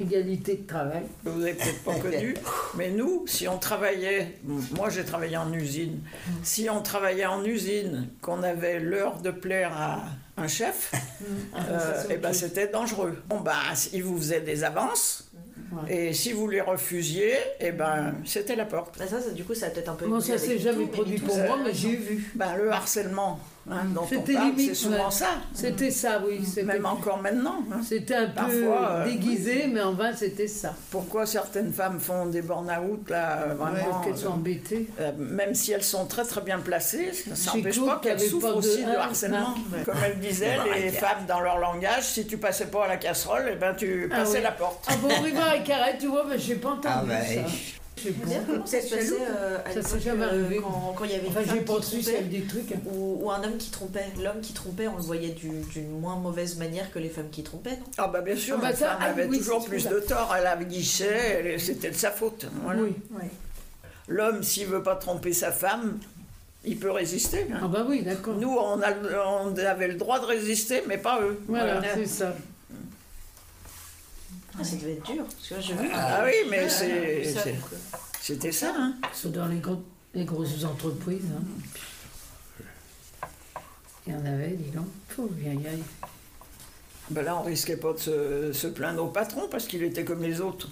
égalité de travail. Vous n'avez peut-être pas connu, mais nous, si on travaillait, moi j'ai travaillé en usine, si on travaillait en usine, qu'on avait l'heure de plaire à un chef, et euh, eh ben c'était dangereux. Bon ben, il vous faisait des avances. Et si vous les refusiez, eh ben, c'était la porte. Ben ça, ça, du coup, ça a peut-être un peu. Moi, ça s'est jamais produit pour moi, mais j'ai vu. Ben, le harcèlement, Hein, c'est souvent ça. C'était ça, oui. Même encore maintenant. Hein. C'était un peu euh, déguisé, mais en vain, c'était ça. Pourquoi certaines femmes font des burn-out, là, vraiment Qu'elles sont embêtées. Euh, même si elles sont très très bien placées, ça n'empêche pas qu'elles souffrent aussi de, harcèlement. Comme elle disait, les femmes, dans leur langage, si tu passais pas à la casserole, et eh ben, tu ah passais la porte. Ah bon, Riva et Carrette, tu vois, mais j'ai pas entendu ah ben, ça. Comment ça se passait euh, à l'époque euh, quand, quand, il y avait enfin, une femme qui trompait, des trucs. Hein. Ou, ou, un homme qui trompait. L'homme qui trompait, on le voyait d'une moins mauvaise manière que les femmes qui trompaient, non? Ah bah bien sûr, ah bah la ça, femme ah, avait oui, toujours plus de tort. Elle avait guichet, c'était de sa faute. Voilà. Oui. oui. L'homme, s'il veut pas tromper sa femme, il peut résister. Hein. Ah bah oui, d'accord. Nous, on, a, on avait le droit de résister, mais pas eux. Voilà, voilà. c'est ça. Ah, ça devait être dur. Parce que ah, oui, mais c'est, c'était ça. Hein. C'est dans les, les grosses entreprises. Hein. Il y en avait, dis donc. Pauvre vieille Ben là, on risquait pas de se, se plaindre au patron parce qu'il était comme les autres.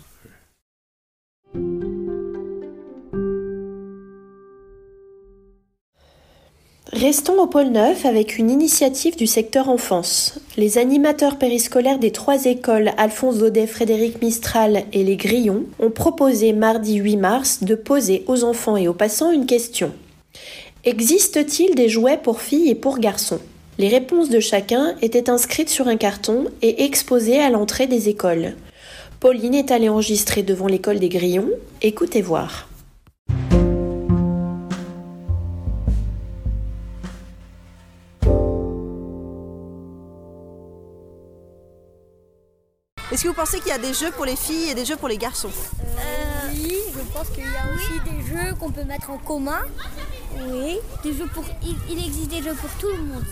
Restons au pôle Neuf avec une initiative du secteur enfance. Les animateurs périscolaires des trois écoles Alphonse Daudet, Frédéric Mistral et les Grillons ont proposé mardi 8 mars de poser aux enfants et aux passants une question. Existe-t-il des jouets pour filles et pour garçons? Les réponses de chacun étaient inscrites sur un carton et exposées à l'entrée des écoles. Pauline est allée enregistrer devant l'école des Grillons. Écoutez voir. Est-ce que vous pensez qu'il y a des jeux pour les filles et des jeux pour les garçons euh, Oui, je pense qu'il y a aussi des jeux qu'on peut mettre en commun. Oui. Des jeux pour, il, existe des jeux pour tout le monde.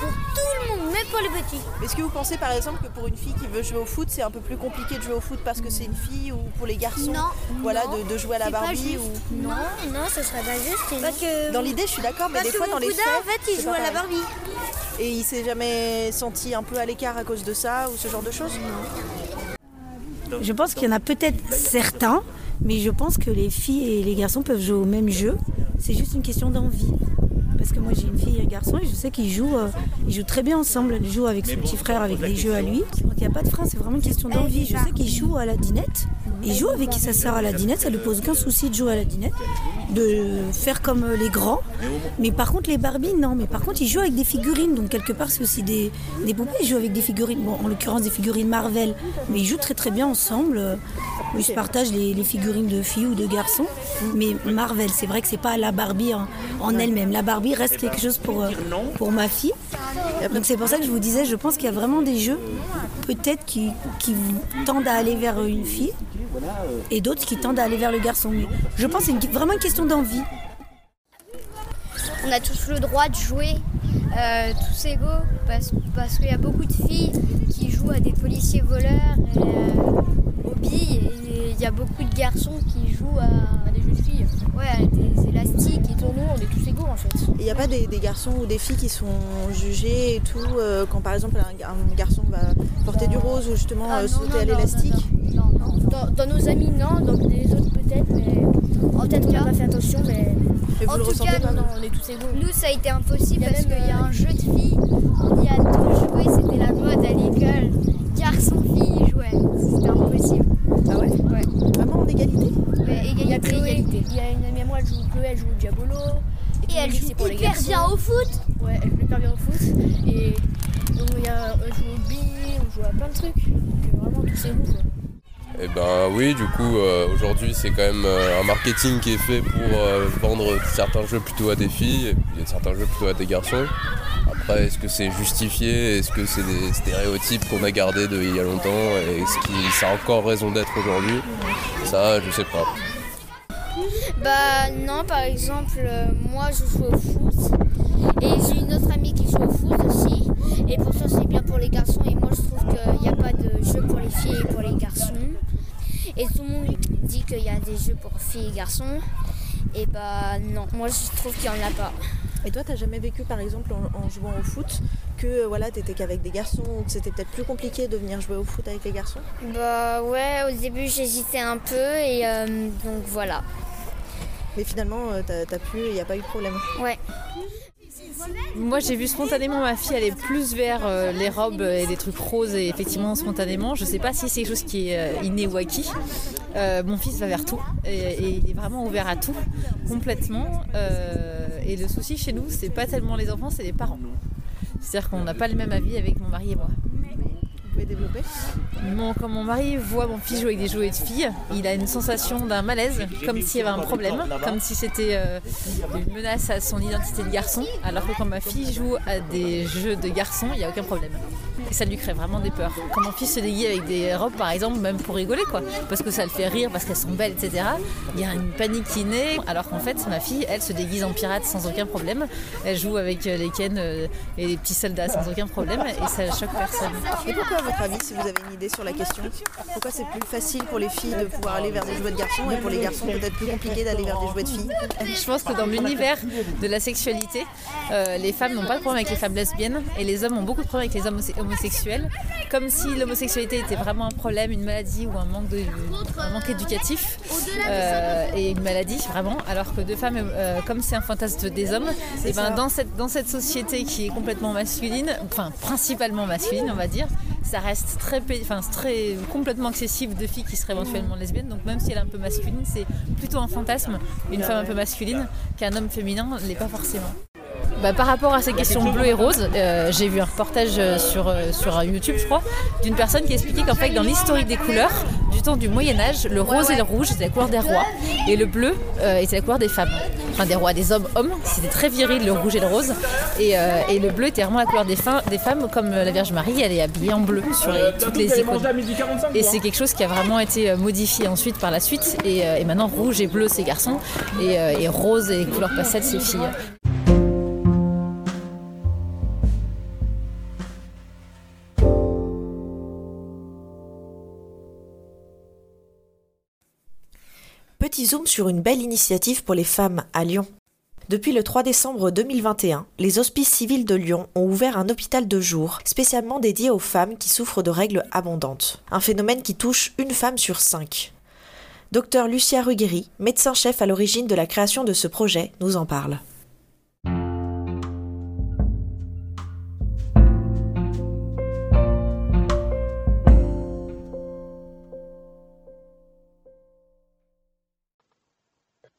Pour tout le monde, même pour les petits. Est-ce que vous pensez par exemple que pour une fille qui veut jouer au foot, c'est un peu plus compliqué de jouer au foot parce que c'est une fille ou pour les garçons Non. Voilà, de, jouer à la Barbie ou... Non, non, ce serait pas juste. Que... Dans l'idée, je suis d'accord, mais des fois dans les faits. en fait, il joue à la Barbie. Et il s'est jamais senti un peu à l'écart à cause de ça ou ce genre de choses Je pense qu'il y en a peut-être certains, mais je pense que les filles et les garçons peuvent jouer au même jeu. C'est juste une question d'envie. Parce que moi j'ai une fille et un garçon et je sais qu'ils jouent, euh, ils jouent très bien ensemble. Ils jouent avec son petit frère, avec des jeux à lui. Donc il n'y a pas de frein, c'est vraiment une question d'envie. Je sais qu'ils jouent à la dinette. Il joue avec sa sœur à la dinette, ça ne lui pose aucun souci de jouer à la dinette, de faire comme les grands. Mais par contre, les Barbie, non. Mais par contre, il joue avec des figurines, donc quelque part, c'est aussi des, des poupées. Il joue avec des figurines, bon, en l'occurrence des figurines Marvel, mais ils jouent très très bien ensemble. Se partagent les, figurines de filles ou de garçons. Mais Marvel, c'est vrai que c'est pas la Barbie en, elle-même. La Barbie reste quelque chose pour, euh, pour ma fille. Donc c'est pour ça que je vous disais, je pense qu'il y a vraiment des jeux, peut-être qui, qui tendent à aller vers une fille et d'autres qui tendent à aller vers le garçon. Je pense que c'est vraiment une question d'envie. On a tous le droit de jouer euh, tous égaux parce, qu'il y a beaucoup de filles qui jouent à des policiers voleurs et euh, aux billes il y a beaucoup de garçons qui jouent à, des jeux de filles. Ouais, à des élastiques et tout. Nous, on est tous égaux en fait. Il n'y a pas des, garçons ou des filles qui sont jugés et tout euh, quand par exemple un, garçon va porter du rose ou justement ah, sauter à l'élastique non, non, dans, dans, nos amis, non, dans les autres peut-être, mais peut-être qu'on n'a pas fait attention, mais en tout cas, non, on est tous égaux. Nous, ça a été impossible parce qu'il y a un jeu de filles. On y a tous joué, c'était la mode à l'école. Garçon-fille jouaient. C'était impossible. Ah ouais Ouais. Vraiment en égalité Mais égalité, égalité. Il y a une amie à moi, elle joue Chloé, elle joue au Diabolo. Et, elle joue pour hyper bien au foot. Ouais, elle joue hyper bien au foot. Et donc, il y a, on joue au billes, on joue à plein de trucs. Donc, vraiment, tous égaux. Quoi. Eh ben oui, du coup, euh, aujourd'hui, c'est quand même euh, un marketing qui est fait pour euh, vendre certains jeux plutôt à des filles et certains jeux plutôt à des garçons. Est-ce que c'est justifié? Est-ce que c'est des stéréotypes qu'on a gardés d'il y a longtemps? Est-ce que ça a encore raison d'être aujourd'hui? Ça, je sais pas. Bah non, par exemple, moi je joue au foot et j'ai une autre amie qui joue au foot aussi. Et pour ça, c'est bien pour les garçons. Et moi, je trouve qu'il n'y a pas de jeu pour les filles et pour les garçons. Et tout le monde dit qu'il y a des jeux pour filles et garçons. Et bah non, moi je trouve qu'il n'y en a pas. Et toi, t'as jamais vécu par exemple en, jouant au foot que voilà, t'étais qu'avec des garçons ou que c'était peut-être plus compliqué de venir jouer au foot avec les garçons? Bah ouais, au début j'hésitais un peu et euh, donc voilà. Mais finalement, euh, t'as pu, il n'y a pas eu de problème Ouais. Moi j'ai vu spontanément ma fille aller plus vers euh, les robes et les trucs roses et effectivement spontanément. Je sais pas si c'est quelque chose qui est euh, inné ou acquis. Euh, mon fils va vers tout et, il est vraiment ouvert à tout complètement. et le souci chez nous c'est pas tellement les enfants, c'est les parents. C'est-à-dire qu'on n'a pas le même avis avec mon mari et moi développer Quand mon mari voit mon fils jouer avec des jouets de filles, il a une sensation d'un malaise, comme s'il y avait un problème, comme si c'était euh, une menace à son identité de garçon, alors que quand ma fille joue à des jeux de garçons, il n'y a aucun problème. Et ça lui crée vraiment des peurs. Quand mon fils se déguise avec des robes, par exemple, même pour rigoler, quoi, parce que ça le fait rire, parce qu'elles sont belles, etc., il y a une panique qui naît, alors qu'en fait, ma fille, elle se déguise en pirate sans aucun problème. Elle joue avec les Ken euh, et les petits soldats sans aucun problème, et ça choque personne. Et pourquoi, à votre avis, si vous avez une idée sur la question, pourquoi c'est plus facile pour les filles de pouvoir aller vers des jouets de garçons et pour les garçons peut-être plus compliqué d'aller vers des jouets de filles? Je pense que dans l'univers de la sexualité, euh, les femmes n'ont pas de problème avec les femmes lesbiennes et les hommes ont beaucoup de problèmes avec les hommes homosexuels, comme si l'homosexualité était vraiment un problème, une maladie ou un manque, de, manque éducatif euh, et une maladie vraiment, alors que deux femmes, euh, comme c'est un fantasme des hommes, et ben dans cette, dans cette société qui est complètement masculine, enfin principalement masculine on va dire, ça reste très, enfin, très complètement accessible de filles qui seraient éventuellement lesbiennes. Donc même si elle est un peu masculine, c'est plutôt un fantasme, une femme un peu masculine, qu'un homme féminin ne l'est pas forcément. Bah, par rapport à ces questions bleues et roses, euh, j'ai vu un reportage euh, sur, euh, sur YouTube, je crois, d'une personne qui expliquait qu'en fait, dans l'historique des couleurs, du temps du Moyen-Âge, le rose et le rouge c'était la couleur des rois, et le bleu était la couleur des femmes. Enfin, des rois, des hommes, hommes. C'était très viril, le rouge et le rose. Et, et le bleu était vraiment la couleur des, des femmes, comme la Vierge Marie, elle est habillée en bleu sur toutes les icônes. Et c'est quelque chose qui a vraiment été modifié ensuite par la suite. Et, et maintenant, rouge et bleu, c'est garçons, et, et rose et couleur pastel, c'est filles. Petit zoom sur une belle initiative pour les femmes à Lyon. Depuis le 3 décembre 2021, les hospices civils de Lyon ont ouvert un hôpital de jour spécialement dédié aux femmes qui souffrent de règles abondantes. Un phénomène qui touche une femme sur cinq. Docteur Lucia Ruggeri, médecin-chef à l'origine de la création de ce projet, nous en parle.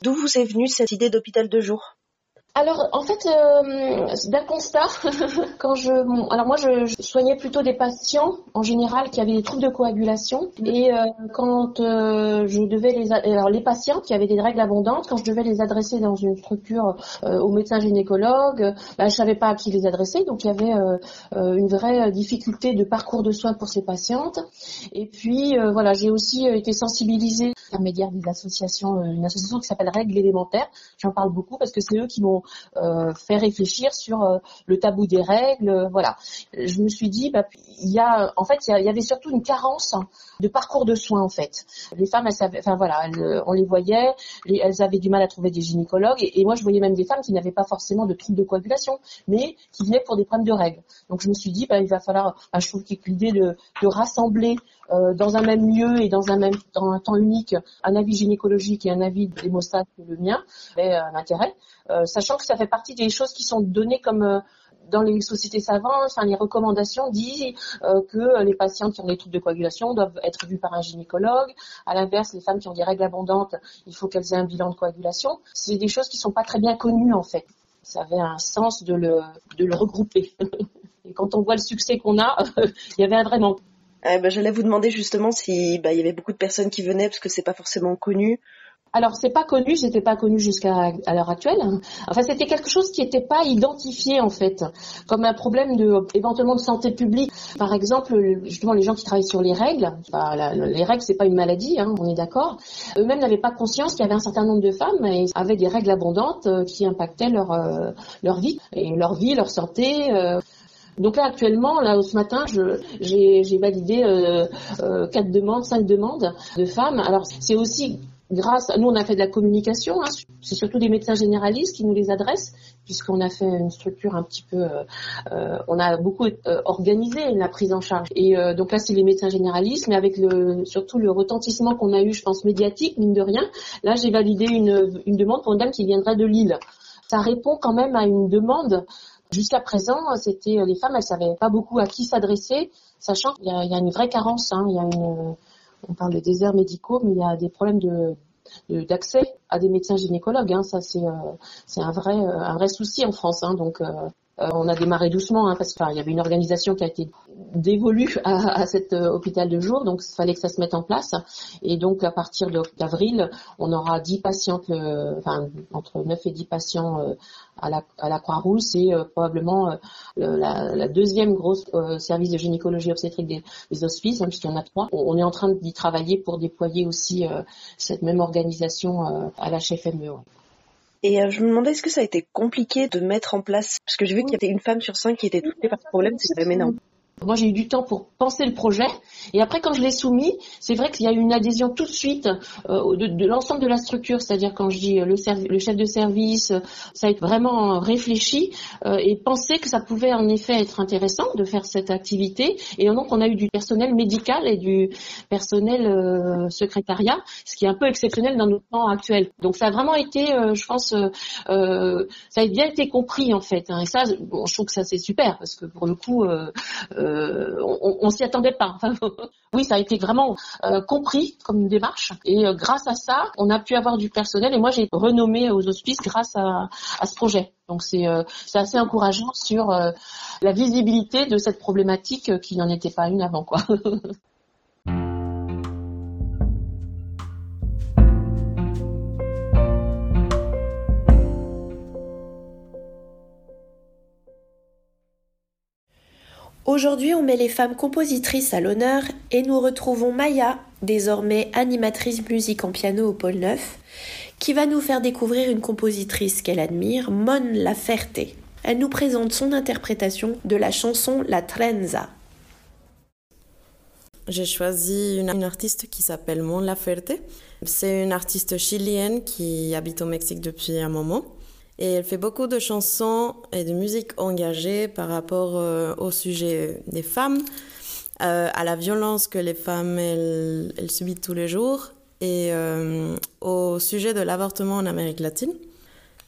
D'où vous est venue cette idée d'hôpital de jour? Alors, en fait, euh, d'un constat, quand je, alors moi, je, soignais plutôt des patients en général qui avaient des troubles de coagulation, et euh, quand euh, je devais les, alors les patients qui avaient des règles abondantes, quand je devais les adresser dans une structure au médecin gynécologue, bah, je savais pas à qui les adresser, donc il y avait une vraie difficulté de parcours de soins pour ces patientes. Et puis voilà, j'ai aussi été sensibilisée intermédiaire des associations, une association qui s'appelle Règles élémentaires. J'en parle beaucoup parce que c'est eux qui m'ont euh, fait réfléchir sur euh, le tabou des règles. Euh, voilà. Je me suis dit, bah, il y a, en fait, il y, avait surtout une carence de parcours de soins en fait. Les femmes, elles savaient, enfin voilà, on les voyait, elles avaient du mal à trouver des gynécologues, et, moi je voyais même des femmes qui n'avaient pas forcément de troubles de coagulation, mais qui venaient pour des problèmes de règles. Donc je me suis dit, bah, il va falloir, bah, je trouve qu'il l'idée de, de rassembler dans un même lieu et dans un même dans un temps unique un avis gynécologique et un avis d'hémostase que le mien avait un intérêt. Euh, sachant que ça fait partie des choses qui sont données comme euh, dans les sociétés savantes, enfin, les recommandations disent euh, que les patientes qui ont des troubles de coagulation doivent être vues par un gynécologue. À l'inverse, les femmes qui ont des règles abondantes, il faut qu'elles aient un bilan de coagulation. C'est des choses qui sont pas très bien connues en fait. Ça avait un sens de le, de le regrouper. Et quand on voit le succès qu'on a, il y avait un vrai manque. Eh ben, J'allais vous demander justement si bah, il y avait beaucoup de personnes qui venaient parce que c'est pas forcément connu. Alors c'est pas connu, c'était pas connu jusqu'à l'heure actuelle. Enfin c'était quelque chose qui n'était pas identifié en fait comme un problème de éventuellement de santé publique. Par exemple, justement les gens qui travaillent sur les règles, les règles c'est pas une maladie, hein, on est d'accord. Eux-mêmes n'avaient pas conscience qu'il y avait un certain nombre de femmes et avaient des règles abondantes euh, qui impactaient leur euh, leur vie et leur vie, leur santé. Euh. Donc là actuellement, là ce matin, j'ai validé quatre demandes, cinq demandes de femmes. Alors c'est aussi grâce, nous on a fait de la communication, hein. c'est surtout des médecins généralistes qui nous les adressent, puisqu'on a fait une structure un petit peu, euh, euh, on a beaucoup euh, organisé la prise en charge. Et donc là c'est les médecins généralistes, mais avec le, surtout le retentissement qu'on a eu, je pense médiatique, mine de rien. Là j'ai validé une, une demande pour une dame qui viendrait de Lille. Ça répond quand même à une demande. Jusqu'à présent, c'était les femmes, elles savaient pas beaucoup à qui s'adresser, sachant qu'il y, y, a une vraie carence. Hein, il y a une on parle de déserts médicaux, mais il y a des problèmes de d'accès à des médecins gynécologues. Hein. Ça, c'est euh, un vrai euh, un vrai souci en France. Hein. Donc, euh, on a démarré doucement hein, parce qu'il y avait une organisation qui a été dévolue à, cet hôpital de jour, donc il fallait que ça se mette en place. Et donc, à partir d'avril, on aura 10 patientes, enfin entre 9 et 10 patients à la, Croix-Rouge. Euh, probablement euh, la, deuxième grosse euh, service de gynécologie obstétrique des, hospices, hein, puisqu'il y en a trois. On, est en train d'y travailler pour déployer aussi cette même organisation à la. Et je me demandais, est-ce que ça a été compliqué de mettre en place? Parce que j'ai vu qu'il y avait une femme sur cinq qui était touchée par ce problème, c'est quand même énorme. Moi, j'ai eu du temps pour penser le projet. Et après, quand je l'ai soumis, c'est vrai qu'il y a eu une adhésion tout de suite euh, de, l'ensemble de la structure. C'est-à-dire, quand je dis euh, le, chef de service, euh, ça a été vraiment réfléchi et pensé que ça pouvait en effet être intéressant de faire cette activité. Et donc, on a eu du personnel médical et du personnel secrétariat, ce qui est un peu exceptionnel dans notre temps actuel. Donc, ça a vraiment été, je pense, ça a bien été compris en fait. Hein. Et ça, je trouve que ça c'est super parce que pour le coup euh, on, on s'y attendait pas. oui, ça a été vraiment euh, compris comme une démarche. Et euh, grâce à ça, on a pu avoir du personnel. Et moi, j'ai renommé aux hospices grâce à, à ce projet. Donc c'est assez encourageant sur la visibilité de cette problématique qui n'en était pas une avant, quoi. Aujourd'hui, on met les femmes compositrices à l'honneur et nous retrouvons Maya, désormais animatrice musique en piano au pôle 9, qui va nous faire découvrir une compositrice qu'elle admire, Mon Laferte. Elle nous présente son interprétation de la chanson La Trenza. J'ai choisi une, artiste qui s'appelle Mon Laferte. C'est une artiste chilienne qui habite au Mexique depuis un moment. Et elle fait beaucoup de chansons et de musique engagée par rapport euh, au sujet des femmes, euh, à la violence que les femmes elles, subissent tous les jours et euh, au sujet de l'avortement en Amérique latine.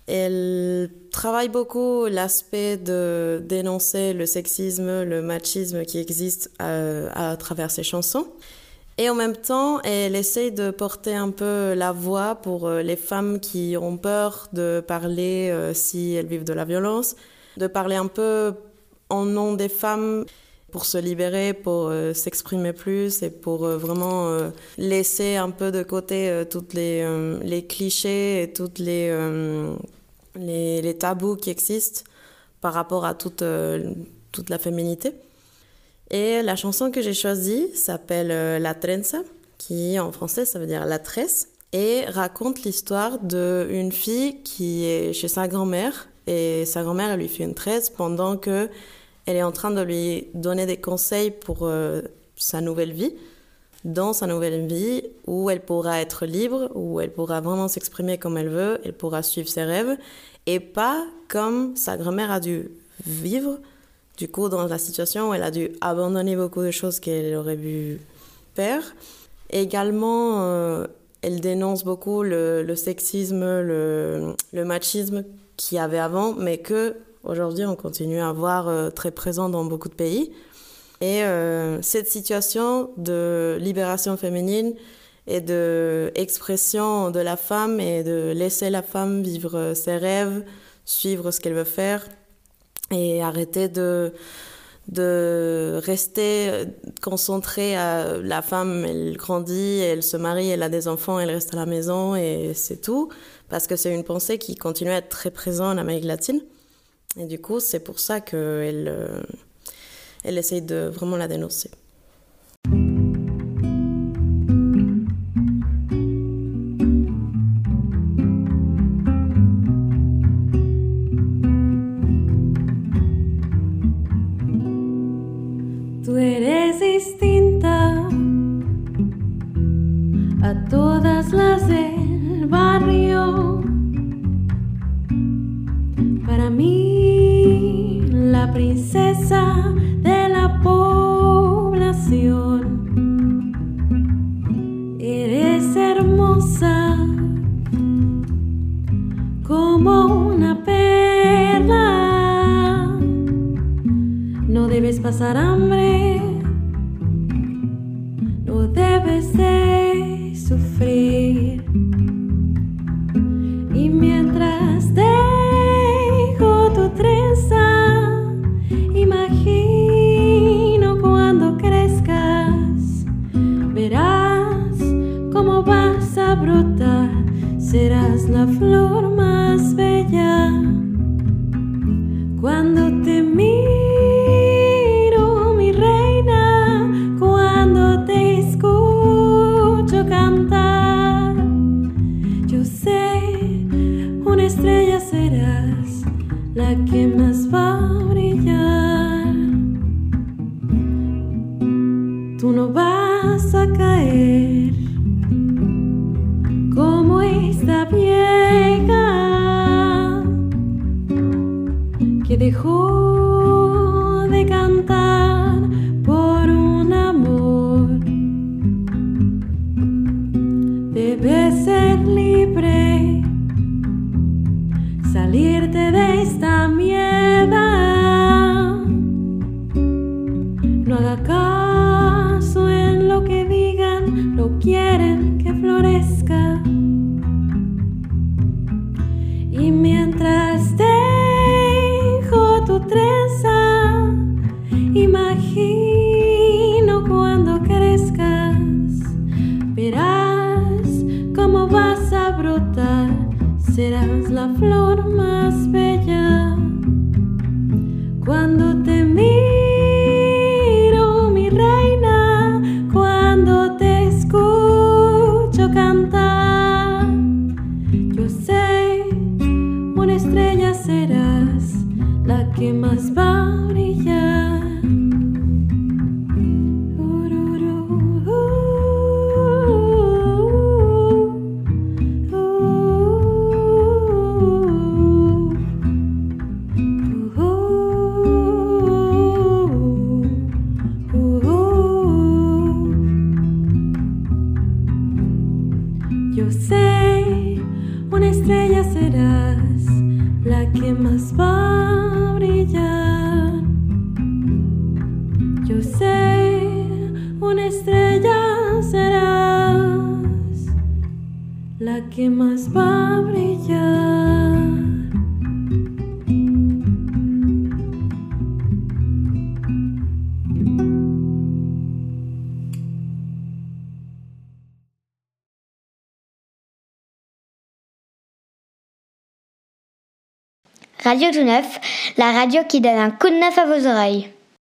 Elle travaille beaucoup l'aspect de dénoncer le sexisme, le machisme qui existe à, à travers ses chansons. Et en même temps, elle essaye de porter un peu la voix pour les femmes qui ont peur de parler si elles vivent de la violence, de parler un peu en nom des femmes pour se libérer, pour euh, s'exprimer plus et pour euh, vraiment euh, laisser un peu de côté toutes les, les, clichés et toutes les, les, les, tabous qui existent par rapport à toute, toute la féminité. Et la chanson que j'ai choisie s'appelle La Trenza, qui en français ça veut dire la tresse, et raconte l'histoire d'une fille qui est chez sa grand-mère et sa grand-mère lui fait une tresse pendant que elle est en train de lui donner des conseils pour euh, sa nouvelle vie, dans sa nouvelle vie, où elle pourra être libre, où elle pourra vraiment s'exprimer comme elle veut, elle pourra suivre ses rêves, et pas comme sa grand-mère a dû vivre, du coup, dans la situation elle a dû abandonner beaucoup de choses qu'elle aurait pu faire. également, euh, elle dénonce beaucoup le, sexisme, le, le machisme qu'il y avait avant, mais que aujourd'hui on continue à voir euh, très présent dans beaucoup de pays. Et euh, cette situation de libération féminine et de expression de la femme et de laisser la femme vivre ses rêves, suivre ce qu'elle veut faire et arrêter de de rester concentrée à la femme, elle grandit, elle se marie, elle a des enfants, elle reste à la maison et c'est tout, parce que c'est une pensée qui continue à être très présente en Amérique latine. Et du coup, c'est pour ça qu'elle euh, elle essaye de vraiment la dénoncer. A todas las del barrio. Para mí la princesa de la población. Eres hermosa como una perla. No debes pasar hambre, Radio Tout Neuf, la radio qui donne un coup de neuf à vos oreilles.